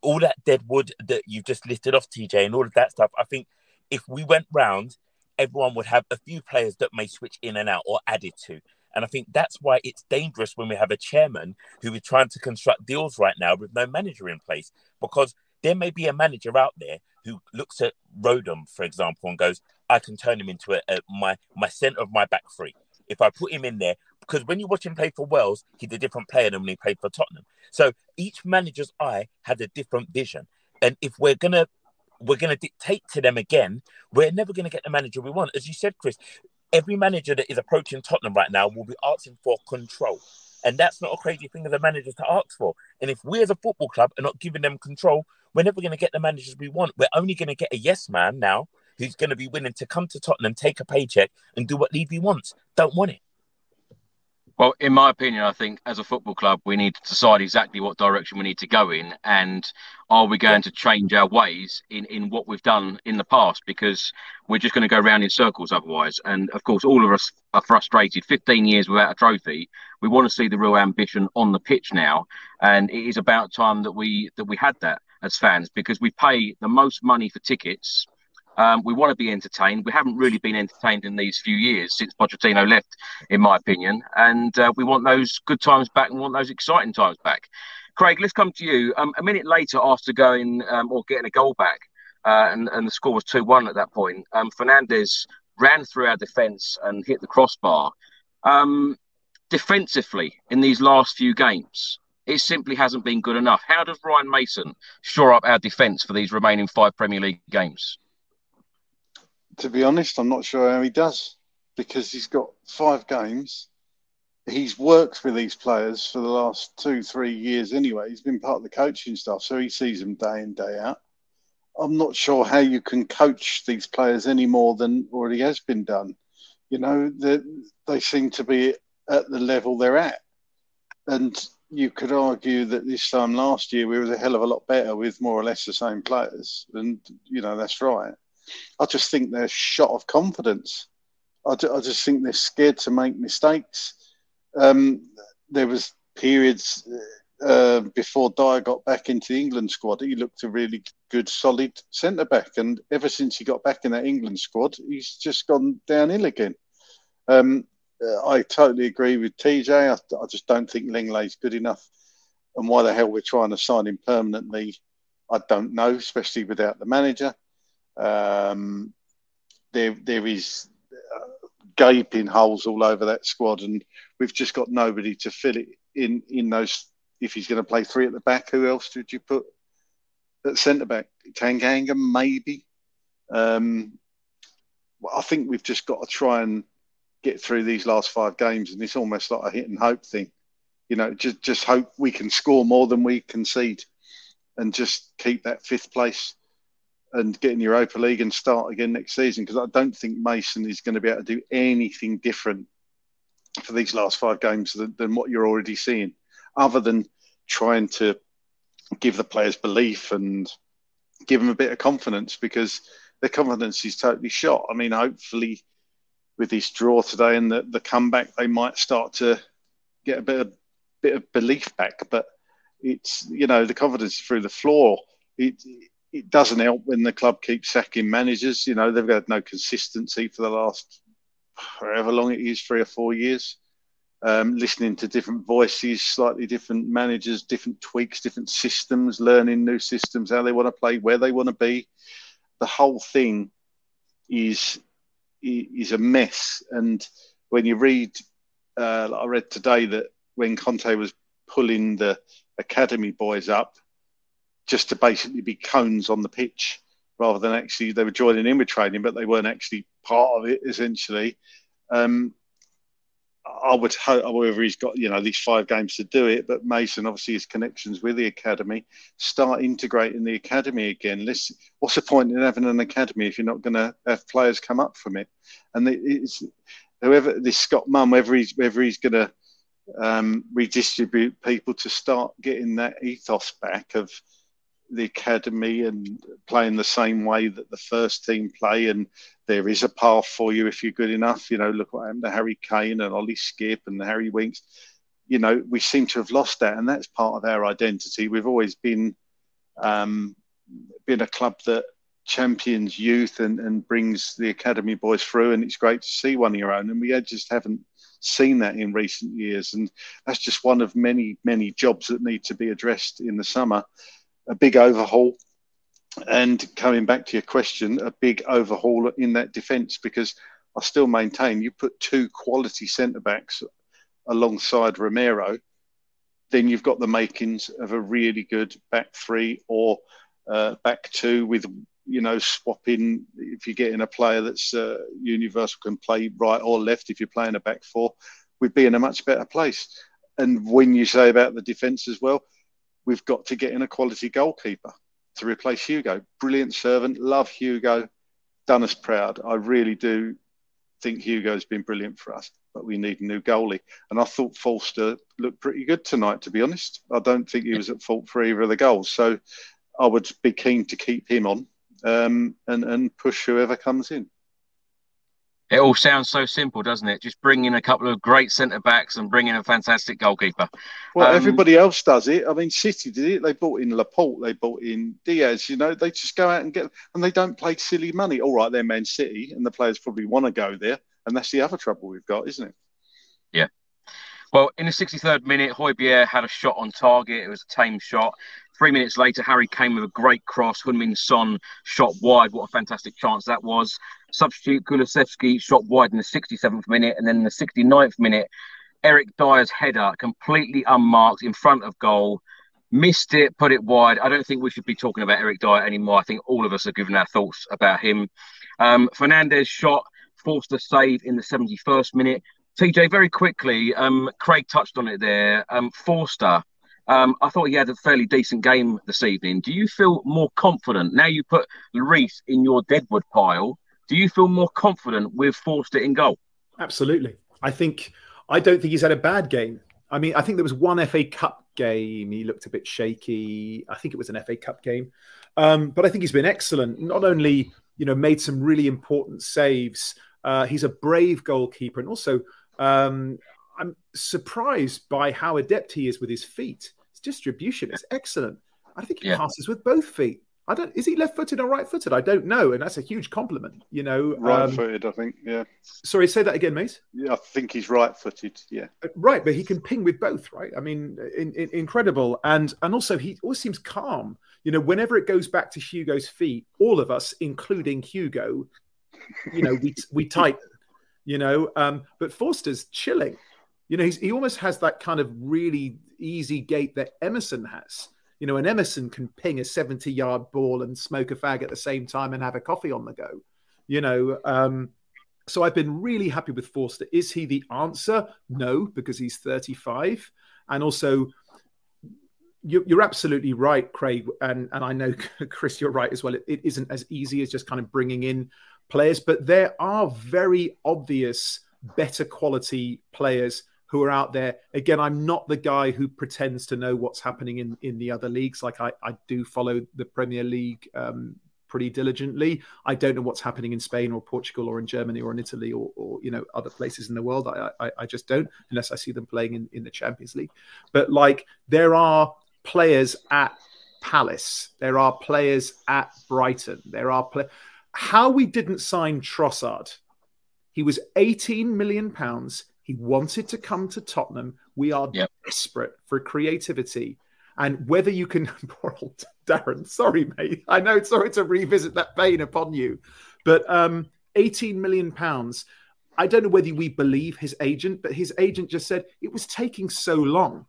all that dead wood that you've just listed off, TJ, and all of that stuff. I think if we went round, everyone would have a few players that may switch in and out or added to. And I think that's why it's dangerous when we have a chairman who is trying to construct deals right now with no manager in place, because there may be a manager out there who looks at Rodon, for example, and goes, I can turn him into a, a, my my centre of my back three. If I put him in there, because when you watch him play for Wales, he's a different player than when he played for Tottenham. So each manager's eye had a different vision. And if we're gonna we're gonna dictate to them again, we're never gonna get the manager we want. As you said, Chris, every manager that is approaching Tottenham right now will be asking for control. And that's not a crazy thing as a manager to ask for. And if we as a football club are not giving them control, we're never going to get the managers we want. We're only going to get a yes man now who's going to be willing to come to Tottenham, take a paycheck, and do what Levy wants. Don't want it. Well, in my opinion, I think as a football club, we need to decide exactly what direction we need to go in, and are we going to change our ways in, in what we've done in the past? Because we're just going to go around in circles otherwise. And of course, all of us are frustrated. 15 years without a trophy. We want to see the real ambition on the pitch now, and it is about time that we that we had that as fans because we pay the most money for tickets um, we want to be entertained. We haven't really been entertained in these few years since Pochettino left, in my opinion. And uh, we want those good times back and want those exciting times back. Craig, let's come to you. Um, a minute later, after going um, or getting a goal back, uh, and, and, the score was 2 1 at that point, um, Fernandes ran through our defence and hit the crossbar. Um, defensively, in these last few games, it simply hasn't been good enough. How does Ryan Mason shore up our defence for these remaining five Premier League games? To be honest, I'm not sure how he does because he's got five games. He's worked with these players for the last two, three years anyway. He's been part of the coaching staff, so he sees them day in, day out. I'm not sure how you can coach these players any more than already has been done. You know, they seem to be at the level they're at. And you could argue that this time last year we were a hell of a lot better with more or less the same players. And, you know, that's right. I just think they're shot of confidence. I, I just think they're scared to make mistakes. Um, there was periods uh, before Dier got back into the England squad. He looked a really good, solid centre back, and ever since he got back in that England squad, he's just gone downhill again. Um, I totally agree with TJ. I, I just don't think Lenglet's good enough. And why the hell we're trying to sign him permanently, I don't know, especially without the manager. Um, there, there is uh, gaping holes all over that squad, and we've just got nobody to fill it in. In those, if he's going to play three at the back, who else did you put at centre back? Tanganga, maybe. Um, I think we've just got to try and get through these last five games, and it's almost like a hit and hope thing. You know, just just hope we can score more than we concede, and just keep that fifth place and get in Europa League and start again next season because I don't think Mason is going to be able to do anything different for these last five games than, than what you're already seeing, other than trying to give the players belief and give them a bit of confidence because their confidence is totally shot. I mean, hopefully with this draw today and the, the comeback, they might start to get a bit of bit of belief back. But it's you know the confidence through the floor. It, it doesn't help when the club keeps sacking managers. You know, they've had no consistency for the last however long it is, three or four years. Um, listening to different voices, slightly different managers, different tweaks, different systems, learning new systems, how they want to play, where they want to be. The whole thing is is a mess. And when you read, uh, I read today that when Conte was pulling the academy boys up, just to basically be cones on the pitch rather than actually they were joining in with training, but they weren't actually part of it essentially. Um, I would hope, however, he's got you know these five games to do it. But Mason, obviously, his connections with the academy, start integrating the academy again. What's the point in having an academy if you're not going to have players come up from it? And it's whoever this Scott Munn, whether he's whether he's going to um, redistribute people to start getting that ethos back of the academy and playing the same way that the first team play. And there is a path for you if you're good enough. You know, look what happened to Harry Kane and Ollie Skipp and Harry Winks. You know, we seem to have lost that, and that's part of our identity. We've always been um, been a club that champions youth and, and brings the academy boys through, and it's great to see one of your own. And we just haven't seen that in recent years, and that's just one of many, many jobs that need to be addressed in the summer a big overhaul. And coming back to your question, a big overhaul in that defence because I still maintain you put two quality centre backs alongside Romero, then you've got the makings of a really good back three or uh, back two with you know swapping if you're getting a player that's uh, universal can play right or left if you're playing a back four we'd be in a much better place and when you say about the defence as well we've got to get in a quality goalkeeper to replace Hugo. Brilliant servant, love Hugo, done us proud. I really do think Hugo's been brilliant for us, but we need a new goalie. And I thought Forster looked pretty good tonight, to be honest. I don't think he was at fault for either of the goals. So I would be keen to keep him on um, and, and push whoever comes in. It all sounds so simple, doesn't it? Just bring in a couple of great centre backs and bring in a fantastic goalkeeper. Well, um, everybody else does it. I mean, City did it. They bought in Laporte, they bought in Dias. You know, they just go out and get, and they don't play silly money. All right, they're Man City, and the players probably want to go there, and that's the other trouble we've got, isn't it? Yeah. Well, in the 63rd minute, Højbjerg had a shot on target. It was a tame shot. Three minutes later, Harry came with a great cross. Heung-min Son shot wide. What a fantastic chance that was. Substitute Kulusevski shot wide in the 67th minute. And then in the 69th minute, Eric Dier's header completely unmarked in front of goal. Missed it, put it wide. I don't think we should be talking about Eric Dier anymore. I think all of us are giving our thoughts about him. Um, Fernandes shot, forced a save in the 71st minute. TJ, very quickly, um, Craig touched on it there. Um, Forster, um, I thought he had a fairly decent game this evening. Do you feel more confident now you put Lloris in your deadwood pile? Do you feel more confident with Forster in goal? Absolutely. I think I don't think he's had a bad game. I mean, I think there was one FA Cup game. He looked a bit shaky. I think it was an FA Cup game, um, but I think he's been excellent. Not only you know made some really important saves. Uh, he's a brave goalkeeper, and also um, I'm surprised by how adept he is with his feet. His distribution is excellent. I think he yeah. passes with both feet. I don't. Is he left-footed or right-footed? I don't know, and that's a huge compliment. You know, um, right-footed. Um, I think. Yeah. Sorry, say that again, mate. Yeah, I think he's right-footed. Yeah. Uh, right, but he can ping with both. Right. I mean, in, in, incredible, and and also he always seems calm. You know, whenever it goes back to Hugo's feet, all of us, including Hugo, you know, we we tighten. You know, um, but Forster's chilling. You know, he almost has that kind of really easy gait that Emerson has. You know, an Emerson can ping a 70 yard ball and smoke a fag at the same time and have a coffee on the go. You know, um, so I've been really happy with Forster. Is he the answer? No, because he's 35. And also, you're absolutely right, Craig, and and I know Chris, you're right as well. It, it isn't as easy as just kind of bringing in players, but there are very obvious better quality players who are out there. Again, I'm not the guy who pretends to know what's happening in, in the other leagues. Like I, I do follow the Premier League um, pretty diligently. I don't know what's happening in Spain or Portugal or in Germany or in Italy or, or you know other places in the world. I, I, I just don't unless I see them playing in, in the Champions League. But like there are players at Palace, there are players at Brighton, there are play- how we didn't sign Trossard. He was 18 million pounds he wanted to come to Tottenham. We are yep. desperate for creativity. And whether you can, poor old Darren, sorry, mate. I know, sorry to revisit that pain upon you. But um, 18 million pounds. I don't know whether we believe his agent, but his agent just said it was taking so long.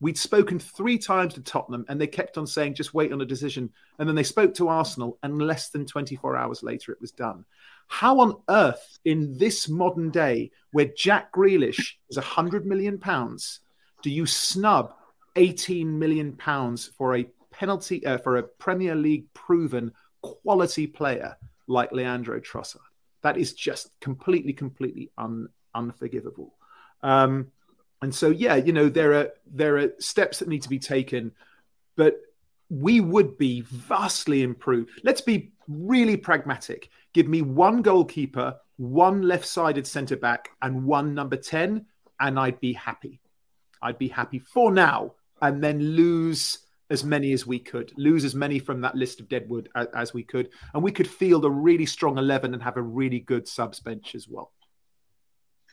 We'd spoken three times to Tottenham and they kept on saying, just wait on a decision. And then they spoke to Arsenal, and less than 24 hours later, it was done. How on earth, in this modern day, where Jack Grealish is 100 million pounds, do you snub 18 million pounds for a penalty uh, for a Premier League proven quality player like Leandro Trossard? That is just completely, completely un, unforgivable. Um, and so, yeah, you know, there are there are steps that need to be taken, but we would be vastly improved. Let's be really pragmatic. Give me one goalkeeper, one left-sided centre back, and one number ten, and I'd be happy. I'd be happy for now, and then lose as many as we could, lose as many from that list of deadwood as, as we could, and we could field a really strong eleven and have a really good subs bench as well.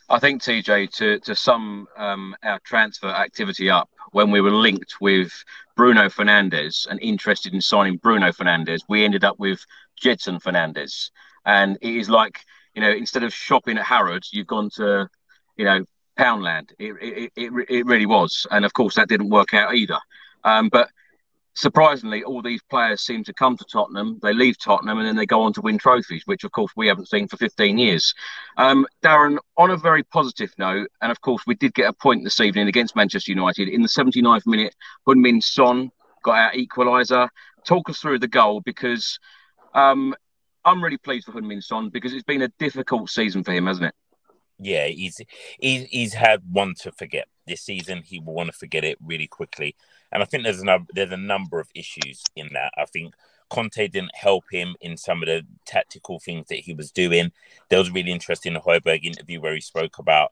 I think TJ to to sum um, our transfer activity up when we were linked with Bruno Fernandes and interested in signing Bruno Fernandes, we ended up with Gedson Fernandes. and it is like you know instead of shopping at Harrods, you've gone to you know Poundland. It it, it, it really was, and of course that didn't work out either. Um, but surprisingly, all these players seem to come to Tottenham. They leave Tottenham and then they go on to win trophies, which of course we haven't seen for 15 years. Um, Darren, on a very positive note, and of course we did get a point this evening against Manchester United in the 79th minute. Heung-min Son got our equaliser. Talk us through the goal because um, I'm really pleased for Heung-min Son because it's been a difficult season for him, hasn't it? Yeah, he's he's, he's had one to forget this season. He will want to forget it really quickly. And I think there's a there's a number of issues in that. I think Conte didn't help him in some of the tactical things that he was doing. There was really interesting Højbjerg interview where he spoke about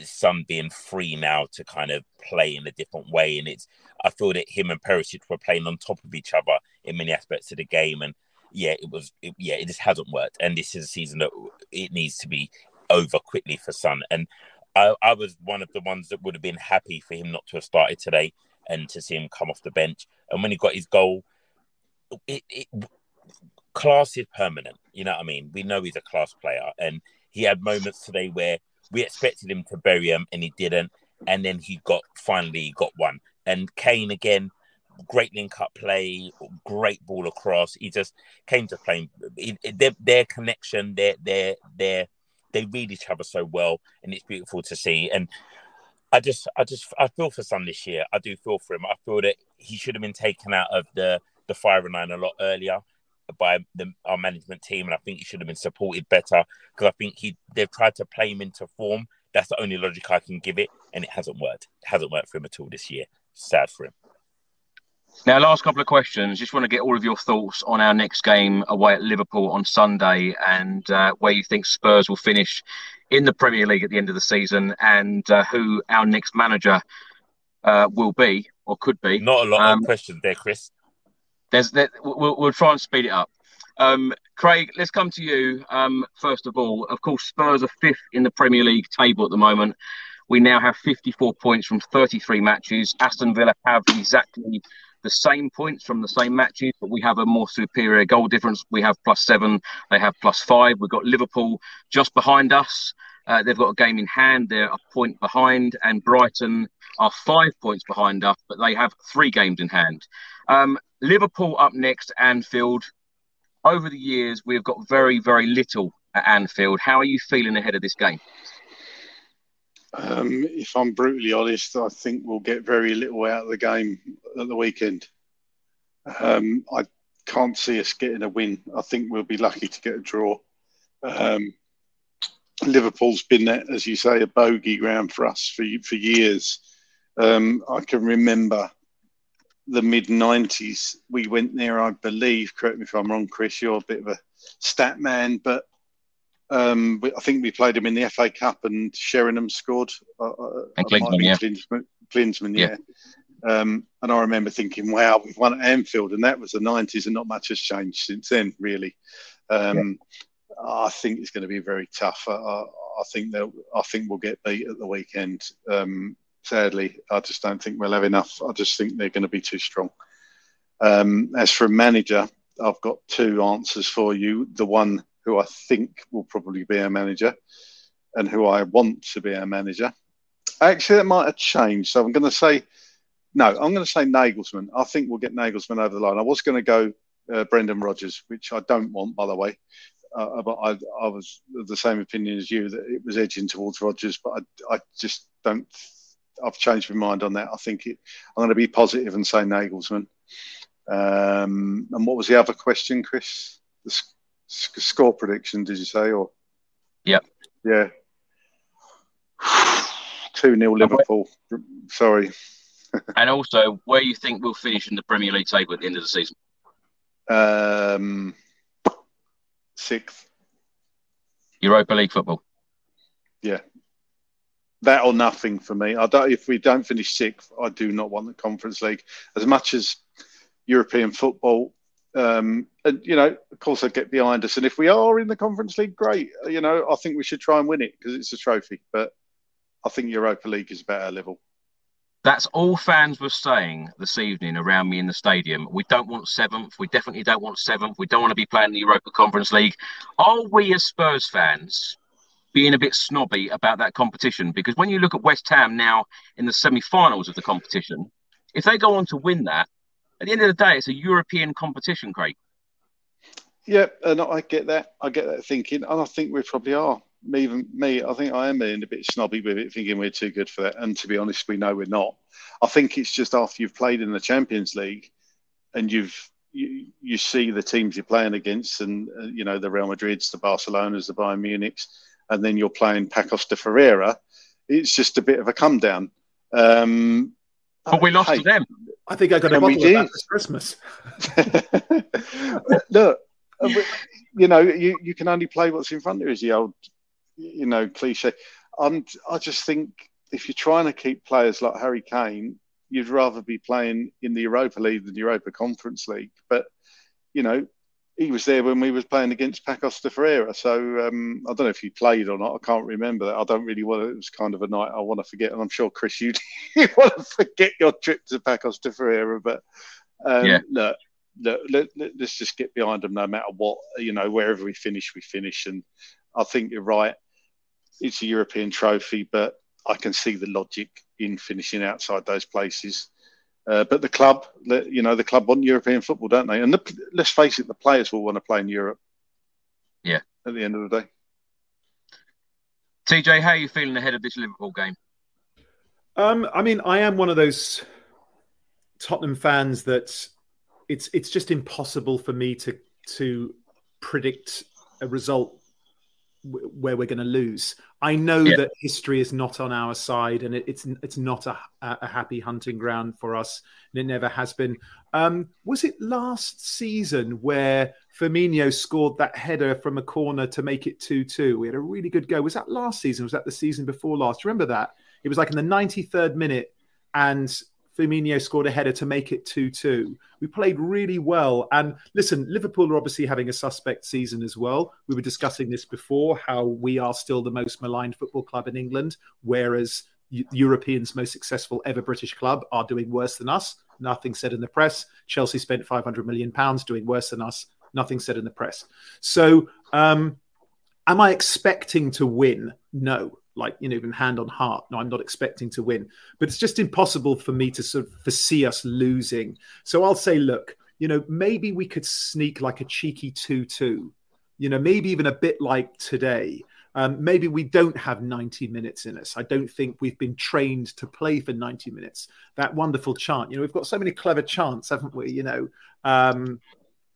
Son being free now to kind of play in a different way. And it's I feel that him and Perisic were playing on top of each other in many aspects of the game. And yeah, it was it, yeah, it just hasn't worked. And this is a season that it needs to be over quickly for Son. And I, I was one of the ones that would have been happy for him not to have started today and to see him come off the bench. And when he got his goal, it, it class is permanent. You know what I mean? We know he's a class player, and he had moments today where we expected him to bury him, and he didn't. And then he got finally got one. And Kane again, great link up play, great ball across. He just came to play. Their, their connection, their their their they read each other so well, and it's beautiful to see. And I just, I just, I feel for Son this year. I do feel for him. I feel that he should have been taken out of the the fire and nine a lot earlier by the, our management team, and I think he should have been supported better because I think he they've tried to play him into form. That's the only logic I can give it, and it hasn't worked. It hasn't worked for him at all this year. Sad for him. Now, last couple of questions. Just want to get all of your thoughts on our next game away at Liverpool on Sunday and uh, where you think Spurs will finish in the Premier League at the end of the season and uh, who our next manager uh, will be or could be. Not a lot um, of questions there, Chris. There's, there, we'll, we'll try and speed it up. Um, Craig, let's come to you um, first of all. Of course, Spurs are fifth in the Premier League table at the moment. We now have 54 points from 33 matches. Aston Villa have exactly the same points from the same matches, but we have a more superior goal difference. We have plus seven, they have plus five. We've got Liverpool just behind us. Uh, they've got a game in hand. They're a point behind, and Brighton are five points behind us, but they have three games in hand. Um, Liverpool up next, Anfield. Over the years, we've got very, very little at Anfield. How are you feeling ahead of this game? Um, if I'm brutally honest, I think we'll get very little out of the game at the weekend. Um, I can't see us getting a win. I think we'll be lucky to get a draw. Um, Liverpool's been, as you say, a bogey ground for us for for years. Um, I can remember the mid '90s. We went there, I believe. Correct me if I'm wrong, Chris. You're a bit of a stat man, but um, I think we played him in the FA Cup, and Sheringham scored. Uh, uh and Klinsmann, yeah. Klinsmann, Klinsmann, yeah. yeah. Um, and I remember thinking, "Wow, we've won at Anfield," and that was the '90s, and not much has changed since then, really. Um, yeah. I think it's going to be very tough. I, I think that I think we'll get beat at the weekend. Um, sadly, I just don't think we'll have enough. I just think they're going to be too strong. Um, as for a manager, I've got two answers for you. The one who I think will probably be our manager and who I want to be our manager. Actually, that might have changed. So I'm going to say, no, I'm going to say Nagelsmann. I think we'll get Nagelsmann over the line. I was going to go uh, Brendan Rodgers, which I don't want, by the way. uh, but I, I was of the same opinion as you that it was edging towards Rodgers, but I, I just don't. I've changed my mind on that. I think it, I'm going to be positive and say Nagelsmann. Um, and what was the other question, Chris? The score prediction, did you say? Or Yep. yeah, two 0 Liverpool. Sorry. and also, where you think we'll finish in the Premier League table at the end of the season? Um, sixth. Europa League football. Yeah. That or nothing for me. I don't. If we don't finish sixth, I do not want the Conference League as much as European football. Um, and you know, of course, I get behind us. And if we are in the Conference League, great. You know, I think we should try and win it because it's a trophy. But I think Europa League is better level. That's all fans were saying this evening around me in the stadium. We don't want seventh. We definitely don't want seventh. We don't want to be playing the Europa Conference League. Are we, as Spurs fans, being a bit snobby about that competition? Because when you look at West Ham now in the semi finals of the competition, if they go on to win that, at the end of the day, it's a European competition, Craig. Yeah, and I get that. I get that thinking, and I think we probably are me, even me, I think I am being a bit snobby with it, thinking we're too good for that. And to be honest, we know we're not. I think it's just after you've played in the Champions League and you've you, you see the teams you're playing against, and uh, you know the Real Madrids, the Barcelonas, the Bayern Munichs, and then you're playing Pacos de Ferreira. It's just a bit of a come down. Um, but we lost hey, to them. I think I got a bottle of that this Christmas. Look, uh, you know, you, you can only play what's in front of you, is the old you know, cliche. Um, I just think if you're trying to keep players like Harry Kane, you'd rather be playing in the Europa League than the Europa Conference League. But you know, he was there when we was playing against Pacos de Ferreira. So um, I don't know if he played or not. I can't remember that. I don't really want to. It was kind of a night I want to forget, and I'm sure Chris, you want to forget your trip to Pacos de Ferreira. But um, yeah. look, look let, let, let's just get behind them no matter what. You know, wherever we finish, we finish, and I think you're right it's a European trophy, but I can see the logic in finishing outside those places. Uh, but the club, you know, the club want European football, don't they? And the, let's face it, the players will want to play in Europe. Yeah. At the end of the day. TJ, how are you feeling ahead of this Liverpool game? Um, I mean, I am one of those Tottenham fans that it's it's just impossible for me to to predict a result where we're going to lose. I know yeah. that history is not on our side, and it, it's it's not a, a, happy hunting ground for us, and it never has been. Um, was it last season where Firmino scored that header from a corner to make it two-two? We had a really good go. Was that last season? Was that the season before last? Remember that? It was like in the ninety-third minute, and Firmino scored a header to make it 2 2. We played really well. And listen, Liverpool are obviously having a suspect season as well. We were discussing this before how we are still the most maligned football club in England, whereas Europeans' most successful ever British club are doing worse than us. Nothing said in the press. Chelsea spent 500 million pounds doing worse than us. Nothing said in the press. So, um, am I expecting to win? No like you know even hand on heart no i'm not expecting to win but it's just impossible for me to sort of foresee us losing so i'll say look you know maybe we could sneak like a cheeky 2-2 you know maybe even a bit like today um, maybe we don't have 90 minutes in us. I don't think we've been trained to play for 90 minutes. That wonderful chant, you know, we've got so many clever chants, haven't we? You know, um,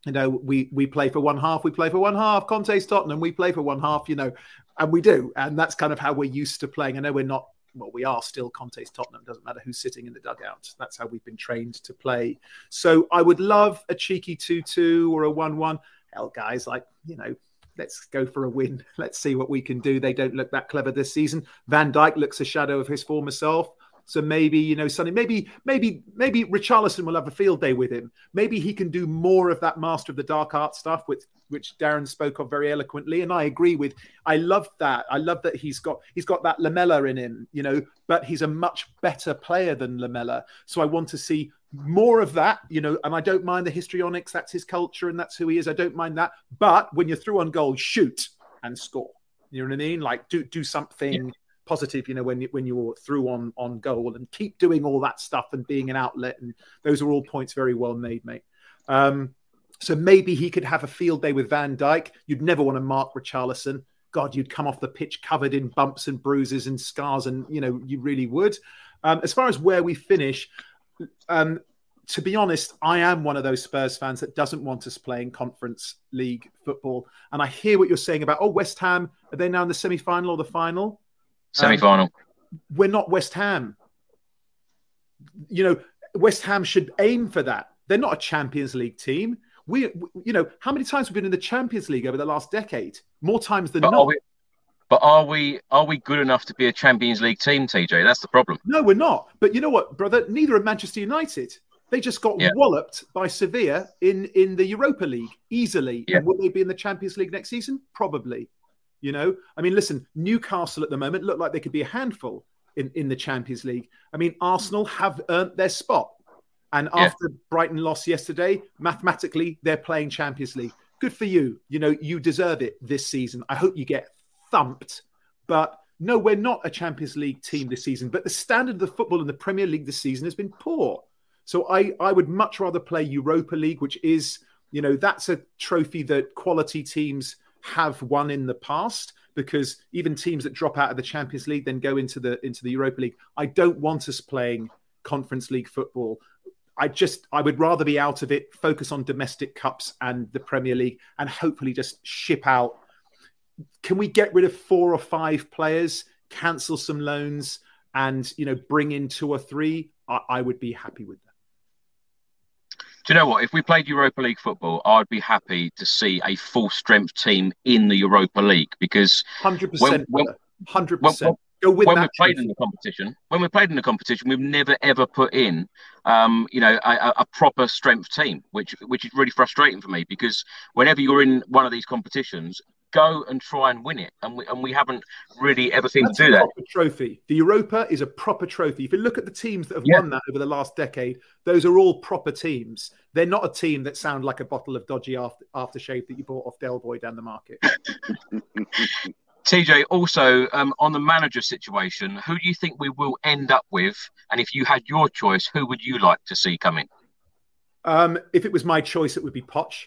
you know, we we play for one half, we play for one half. Conte's Tottenham, we play for one half. You know, and we do, and that's kind of how we're used to playing. I know we're not. Well, we are still Conte's Tottenham. Doesn't matter who's sitting in the dugout. That's how we've been trained to play. So I would love a cheeky two-two or a one-one. Hell, guys, like you know, let's go for a win. Let's see what we can do. They don't look that clever this season. Van Dijk looks a shadow of his former self. So maybe, you know, Sonny, maybe, maybe, maybe Richarlison will have a field day with him. Maybe he can do more of that master of the dark art stuff, which which Darren spoke of very eloquently. And I agree with. I love that. I love that he's got he's got that Lamela in him, you know, but he's a much better player than Lamela, So I want to see more of that, you know, and I don't mind the histrionics. That's his culture and that's who he is. I don't mind that. But when you're through on goal, shoot and score. You know what I mean? Like do do something. Yeah positive, you know, when when you're through on on goal and keep doing all that stuff and being an outlet. And those are all points very well made, mate. Um, So maybe he could have a field day with Van Dijk. You'd never want to mark Richarlison. God, you'd come off the pitch covered in bumps and bruises and scars, and you know you really would. Um, as far as where we finish, um, to be honest, I am one of those Spurs fans that doesn't want us playing Conference League football. And I hear what you're saying about, oh, West Ham, are they now in the semi final or the final? Semi final. Um, we're not West Ham. You know, West Ham should aim for that. They're not a Champions League team. We, you know, how many times we've been in the Champions League over the last decade? More times than but not. Are we, but are we are we good enough to be a Champions League team, TJ? That's the problem. No, we're not. But you know what, brother? Neither are Manchester United. They just got yeah. walloped by Sevilla in in the Europa League easily. Yeah. And will they be in the Champions League next season? Probably. You know, I mean, listen, Newcastle at the moment look like they could be a handful in, in the Champions League. I mean, Arsenal have earned their spot. And yeah. after Brighton lost yesterday, mathematically, they're playing Champions League. Good for you. You know, you deserve it this season. I hope you get thumped. But no, we're not a Champions League team this season. But the standard of the football in the Premier League this season has been poor. So I, I would much rather play Europa League, which is, you know, that's a trophy that quality teams have won in the past because even teams that drop out of the Champions League then go into the into the Europa League. I don't want us playing Conference League football. I just I would rather be out of it, focus on domestic cups and the Premier League, and hopefully just ship out. Can we get rid of four or five players, cancel some loans, and you know bring in two or three? I, I would be happy with that. Do you know what? If we played Europa League football, I'd be happy to see a full strength team in the Europa League because hundred percent, hundred percent. Go with when we played in the competition, when we played in the competition, we've never ever put in, um, you know, a, a, proper strength team, which which is really frustrating for me because whenever you're in one of these competitions, go and try and win it. And we, and we haven't really ever seemed That's to do that. Trophy. The Europa is a proper trophy. If you look at the teams that have yeah. won that over the last decade, those are all proper teams. They're not a team that sound like a bottle of dodgy after aftershave that you bought off Del Boy down the market. TJ, also um, on the manager situation, who do you think we will end up with? And if you had your choice, who would you like to see come in? Um, if it was my choice, it would be Poch.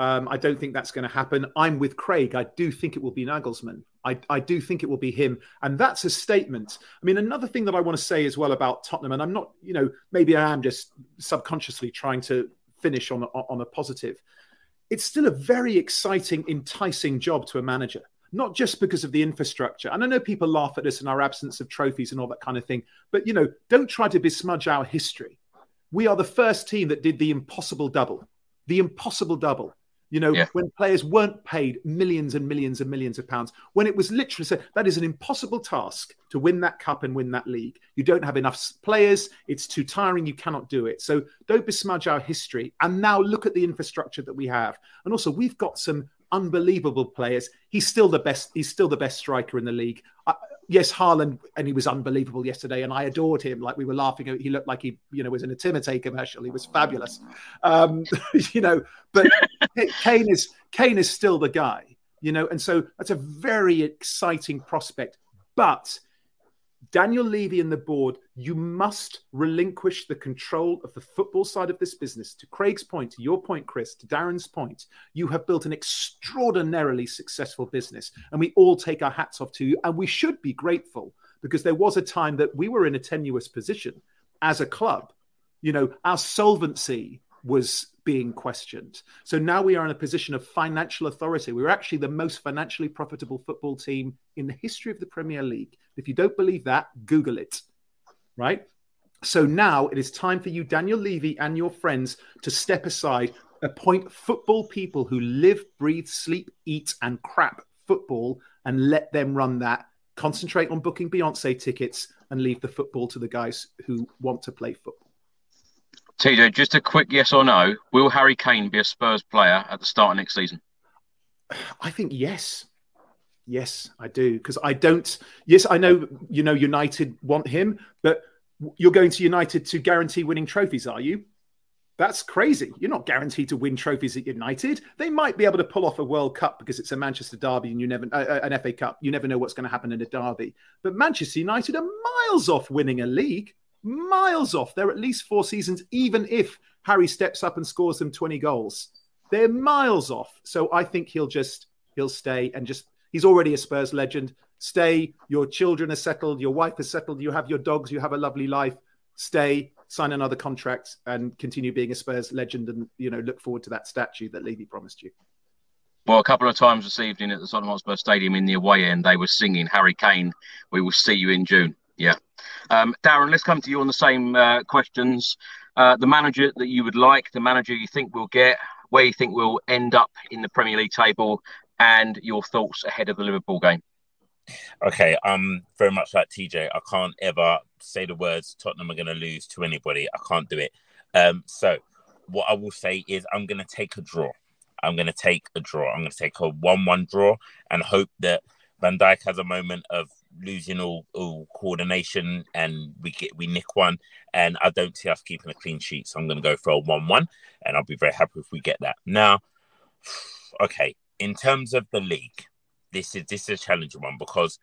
Um, I don't think that's going to happen. I'm with Craig. I do think it will be Nagelsmann. I, I, do think it will be him. And that's a statement. I mean, another thing that I want to say as well about Tottenham, and I'm not, you know, maybe I am just subconsciously trying to finish on a, on a positive. It's still a very exciting, enticing job to a manager, not just because of the infrastructure. And I know people laugh at us and our absence of trophies and all that kind of thing, but, you know, don't try to besmudge our history. We are the first team that did the impossible double, the impossible double you know, yeah. when players weren't paid millions and millions and millions of pounds, when it was literally said that is an impossible task to win that cup and win that league. You don't have enough players, it's too tiring, you cannot do it. So don't besmudge our history. And now look at the infrastructure that we have. And also, we've got some unbelievable players. He's still the best. He's still the best striker in the league. I, yes, Haaland, and he was unbelievable yesterday, and I adored him. Like we were laughing, he looked like he, you know, was in a Timotei commercial. He was fabulous, um, you know. But Kane is Kane is still the guy, you know, and so that's a very exciting prospect. But Daniel Levy and the board, you must relinquish the control of the football side of this business. To Craig's point, to your point, Chris, to Darren's point, you have built an extraordinarily successful business, and we all take our hats off to you. And we should be grateful because there was a time that we were in a tenuous position as a club. You know, our solvency was being questioned. So now we are in a position of financial authority. We're actually the most financially profitable football team in the history of the Premier League. If you don't believe that, Google it. Right? So now it is time for you, Daniel Levy, and your friends to step aside, appoint football people who live, breathe, sleep, eat, and crap football, and let them run that. Concentrate on booking Beyonce tickets and leave the football to the guys who want to play football. TJ, just a quick yes or no. Will Harry Kane be a Spurs player at the start of next season? I think yes. Yes, I do. Because I don't. Yes, I know, you know, United want him, but you're going to United to guarantee winning trophies, are you? That's crazy. You're not guaranteed to win trophies at United. They might be able to pull off a World Cup because it's a Manchester derby and you never, uh, uh an FA Cup. You never know what's going to happen in a derby. But Manchester United are miles off winning a league miles off. They're at least four seasons, even if Harry steps up and scores them 20 goals. They're miles off. So I think he'll just he'll stay and just he's already a Spurs legend. Stay. Your children are settled. Your wife is settled. You have your dogs. You have a lovely life. Stay. Sign another contract and continue being a Spurs legend. And you know, look forward to that statue that Levy promised you. Well, a couple of times this evening at the Tottenham Hotspur Stadium in the away end, they were singing Harry Kane. We will see you in June. Yeah. Um, Darren, let's come to you on the same uh, questions. Uh, the manager that you would like, the manager you think we'll get, where you think we'll end up in the Premier League table, and your thoughts ahead of the Liverpool game. Okay, um, very much like TJ, I can't ever say the words Tottenham are going to lose to anybody. I can't do it. Um, so what I will say is I'm going to take a draw. I'm going to take a draw. I'm going to take a one-one draw and hope that Van Dijk has a moment of losing all, all coordination and we get we nick one. And I don't see us keeping a clean sheet, so I'm going to go for a one-one, and I'll be very happy if we get that. Now, okay, in terms of the league, this is this is a challenging one because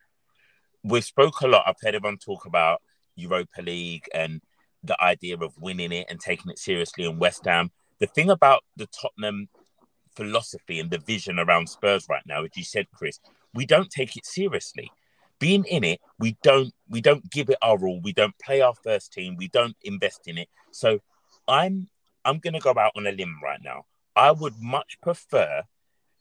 we've spoke a lot. I've heard everyone talk about Europa League and the idea of winning it and taking it seriously in West Ham. The thing about the Tottenham philosophy and the vision around Spurs right now, as you said, Chris, we don't take it seriously. Being in it, we don't we don't give it our all. We don't play our first team. We don't invest in it. So I'm I'm gonna go out on a limb right now. I would much prefer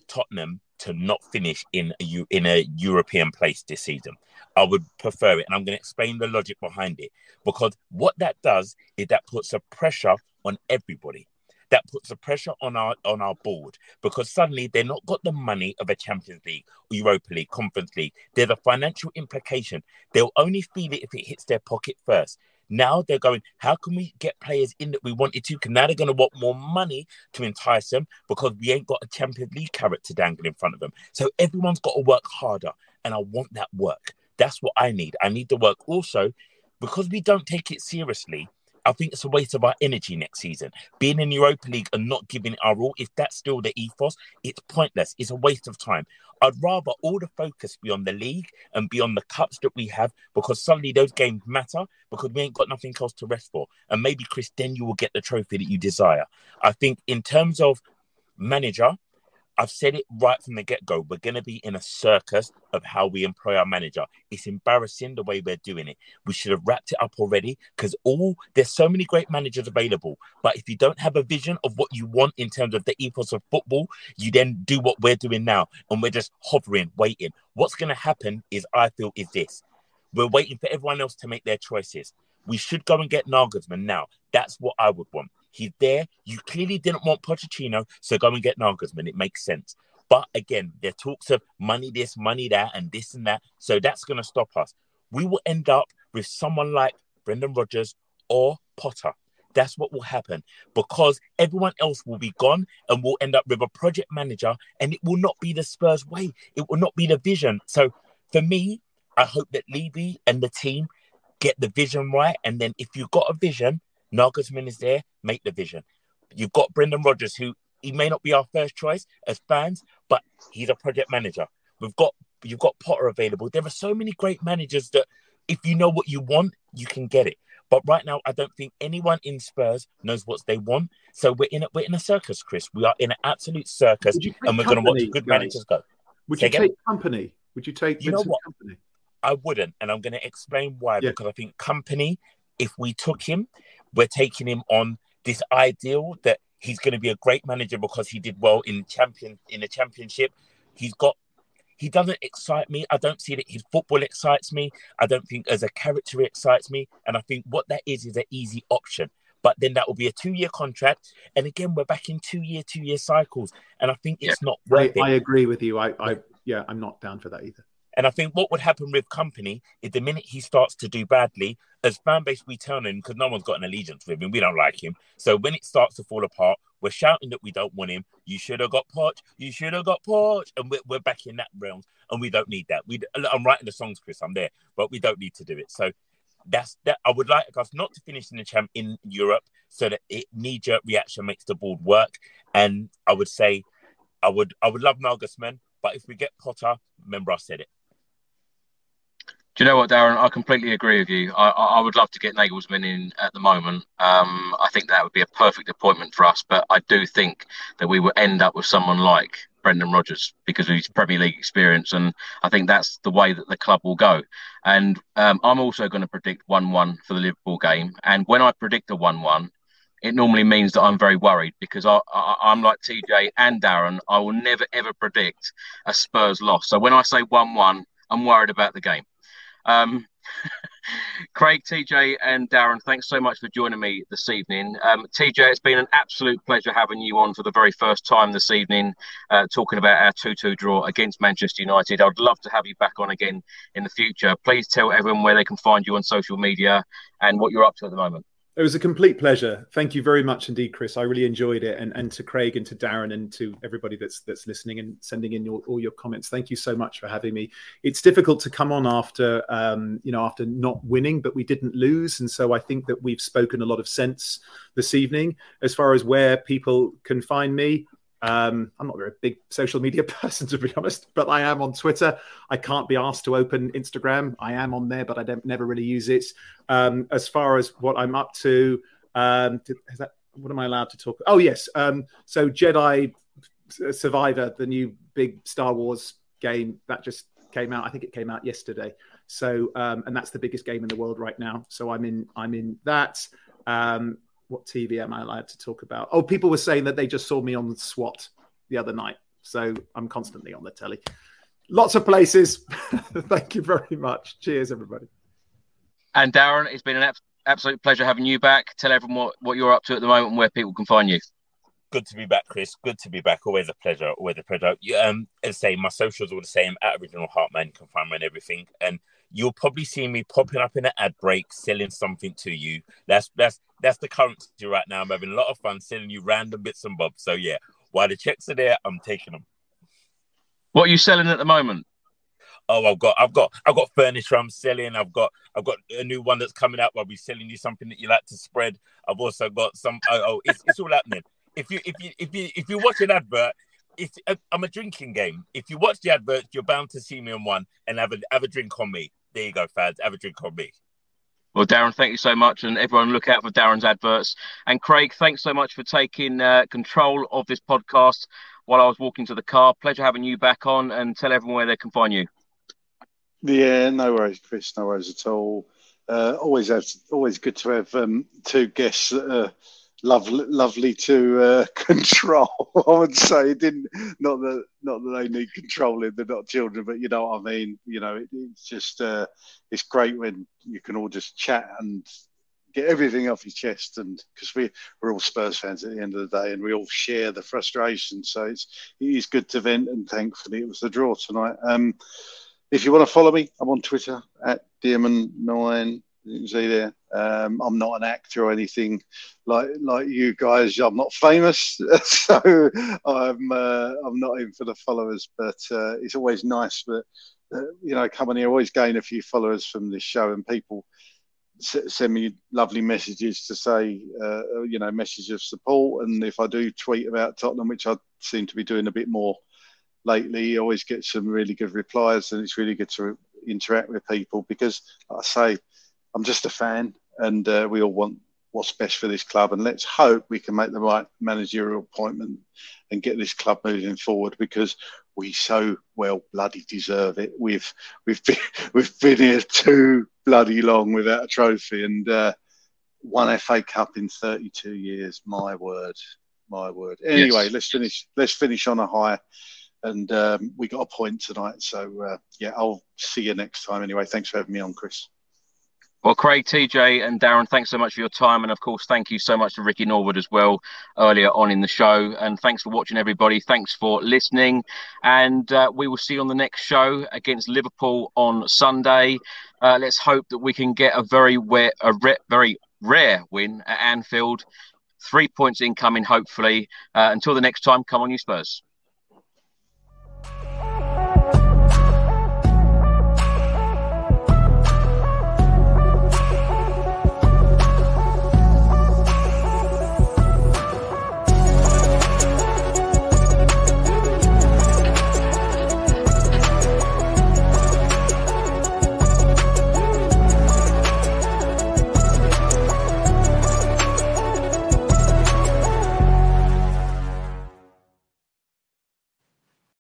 Tottenham to not finish in a in a European place this season. I would prefer it, and I'm going to explain the logic behind it. Because what that does is that puts a pressure on everybody that puts a pressure on our on our board because suddenly they're not got the money of a Champions League, Europa League, Conference League. There's a financial implication. They'll only feel it if it hits their pocket first. Now they're going, how can we get players in that we wanted to? Because now they're going to want more money to entice them because we ain't got a Champions League carrot to dangle in front of them. So everyone's got to work harder. And I want that work. That's what I need. I need the work also because we don't take it seriously. I think it's a waste of our energy next season. Being in the Europa League and not giving it our all, if that's still the ethos, it's pointless. It's a waste of time. I'd rather all the focus be on the league and be on the cups that we have because suddenly those games matter because we ain't got nothing else to rest for. And maybe, Chris, then you will get the trophy that you desire. I think in terms of manager, I've said it right from the get go. We're going to be in a circus of how we employ our manager. It's embarrassing the way we're doing it. We should have wrapped it up already because all there's so many great managers available. But if you don't have a vision of what you want in terms of the ethos of football, you then do what we're doing now, and we're just hovering, waiting. What's going to happen is, I feel, is this: we're waiting for everyone else to make their choices. We should go and get Nagelsmann now. That's what I would want. He's there. You clearly didn't want Pochettino, so go and get Nagelsmann. It makes sense. But again, there talks of money this, money that, and this and that. So that's going to stop us. We will end up with someone like Brendan Rodgers or Potter. That's what will happen because everyone else will be gone and we'll end up with a project manager and it will not be the Spurs way. It will not be the vision. So for me, I hope that Levy and the team get the vision right. And then if you've got a vision, Nagelsmann is there, make the vision. You've got Brendan Rodgers, who he may not be our first choice as fans, but he's a project manager. We've got you've got Potter available. There are so many great managers that if you know what you want, you can get it. But right now, I don't think anyone in Spurs knows what they want. So we're in a, we're in a circus, Chris. We are in an absolute circus, and we're going to watch good guys? managers go. Would you take Kompany? Would you take you Vincent know what? Kompany? I wouldn't, and I'm going to explain why. Yeah. Because I think Kompany, if we took him, we're taking him on this ideal that he's going to be a great manager because he did well in champion in the championship. He's got. He doesn't excite me. I don't see that his football excites me. I don't think as a character it excites me. And I think what that is is an easy option. But then that will be a two-year contract, and again we're back in two-year, two-year cycles. And I think it's not I, worth it. I agree with you. I, I yeah, I'm not down for that either. And I think what would happen with Kompany is the minute he starts to do badly, as fan base, we turn him because no one's got an allegiance with him. We don't like him. So when it starts to fall apart, we're shouting that we don't want him. You should have got Poch. You should have got Poch. And we're, we're back in that realm. And we don't need that. We, I'm writing the songs, Chris. I'm there. But we don't need to do it. So that's that. I would like us not to finish in the champ in Europe so that it knee jerk reaction makes the board work. And I would say, I would I would love Nagelsmann, but if we get Potter, remember I said it. Do you know what, Darren? I completely agree with you. I, I would love to get Nagelsmann in at the moment. Um, I think that would be a perfect appointment for us. But I do think that we will end up with someone like Brendan Rodgers because of his Premier League experience, and I think that's the way that the club will go. And um, I'm also going to predict one-one for the Liverpool game. And when I predict a one-one, it normally means that I'm very worried because I, I, am like TJ and Darren. I will never ever predict a Spurs loss. So when I say one-one, I'm worried about the game. Um, Craig, TJ, and Darren, thanks so much for joining me this evening. Um, TJ, it's been an absolute pleasure having you on for the very first time this evening, uh, talking about our 2 2 draw against Manchester United. I'd love to have you back on again in the future. Please tell everyone where they can find you on social media and what you're up to at the moment. It was a complete pleasure. Thank you very much indeed, Chris. I really enjoyed it, and and to Craig and to Darren and to everybody that's that's listening and sending in your, all your comments. Thank you so much for having me. It's difficult to come on after um, you know after not winning, but we didn't lose, and so I think that we've spoken a lot of sense this evening as far as where people can find me. Um, I'm not a very big social media person, to be honest, but I am on Twitter. I can't be asked to open Instagram. I am on there, but I don't never really use it. Um, as far as what I'm up to, um, that, what am I allowed to talk? Oh yes, um, so Jedi Survivor, the new big Star Wars game that just came out. I think it came out yesterday. So, um, and that's the biggest game in the world right now. So I'm in. I'm in that. Um, what TV am I allowed to talk about? Oh, people were saying that they just saw me on SWAT the other night. So I'm constantly on the telly. Lots of places. Thank you very much. Cheers, everybody. And Darren, it's been an absolute pleasure having you back. Tell everyone what, what you're up to at the moment and where people can find you. Good to be back, Chris. Good to be back. Always a pleasure. Always a pleasure. Um, as I say, my socials are the same at Original Heartman. You can find me on everything. And you'll probably see me popping up in an ad break selling something to you. That's that's that's the currency right now. I'm having a lot of fun selling you random bits and bobs. So yeah, while the checks are there, I'm taking them. What are you selling at the moment? Oh, I've got, I've got, I've got furniture I'm selling. I've got, I've got a new one that's coming out. I'll be selling you something that you like to spread. I've also got some. Oh, oh it's, it's all happening. If you, if you, if you, if you watch an advert, it's, I'm a drinking game. If you watch the advert, you're bound to see me on one and have a have a drink on me. There you go, fans. Have a drink on me. Well, Darren, thank you so much, and everyone look out for Darren's adverts. And Craig, thanks so much for taking uh, control of this podcast while I was walking to the car. Pleasure having you back on, and tell everyone where they can find you. Yeah, no worries, Chris. No worries at all. Uh, always have, always good to have um, two guests that are lovely, lovely to uh, control. I would say didn't not that not that they need controlling. They're not children, but you know what I mean. You know, it, it's just uh, it's great when you can all just chat and get everything off your chest. And because we we're all Spurs fans at the end of the day, and we all share the frustration. So it's it is good to vent. And thankfully, it was the draw tonight. Um, if you want to follow me, I'm on Twitter at Dearman9 you can see there. Um, I'm not an actor or anything like like you guys. I'm not famous, so I'm uh, I'm not in for the followers. But uh, it's always nice that uh, you know coming here, always gain a few followers from this show, and people s- send me lovely messages to say uh, you know messages of support. And if I do tweet about Tottenham, which I seem to be doing a bit more lately, I always get some really good replies, and it's really good to interact with people because, like I say I'm just a fan, and uh, we all want what's best for this club. And let's hope we can make the right managerial appointment and get this club moving forward because we so well bloody deserve it. We've we've been we've been here too bloody long without a trophy and uh, one FA Cup in 32 years. My word, my word. Anyway, yes. let's finish. Let's finish on a high. And um, we got a point tonight, so uh, yeah, I'll see you next time. Anyway, thanks for having me on, Chris. Well, Craig, TJ, and Darren, thanks so much for your time. And of course, thank you so much to Ricky Norwood as well earlier on in the show. And thanks for watching, everybody. Thanks for listening. And uh, we will see you on the next show against Liverpool on Sunday. Uh, let's hope that we can get a very, rare, a re- very rare win at Anfield. Three points incoming, hopefully. Uh, until the next time, come on, you Spurs.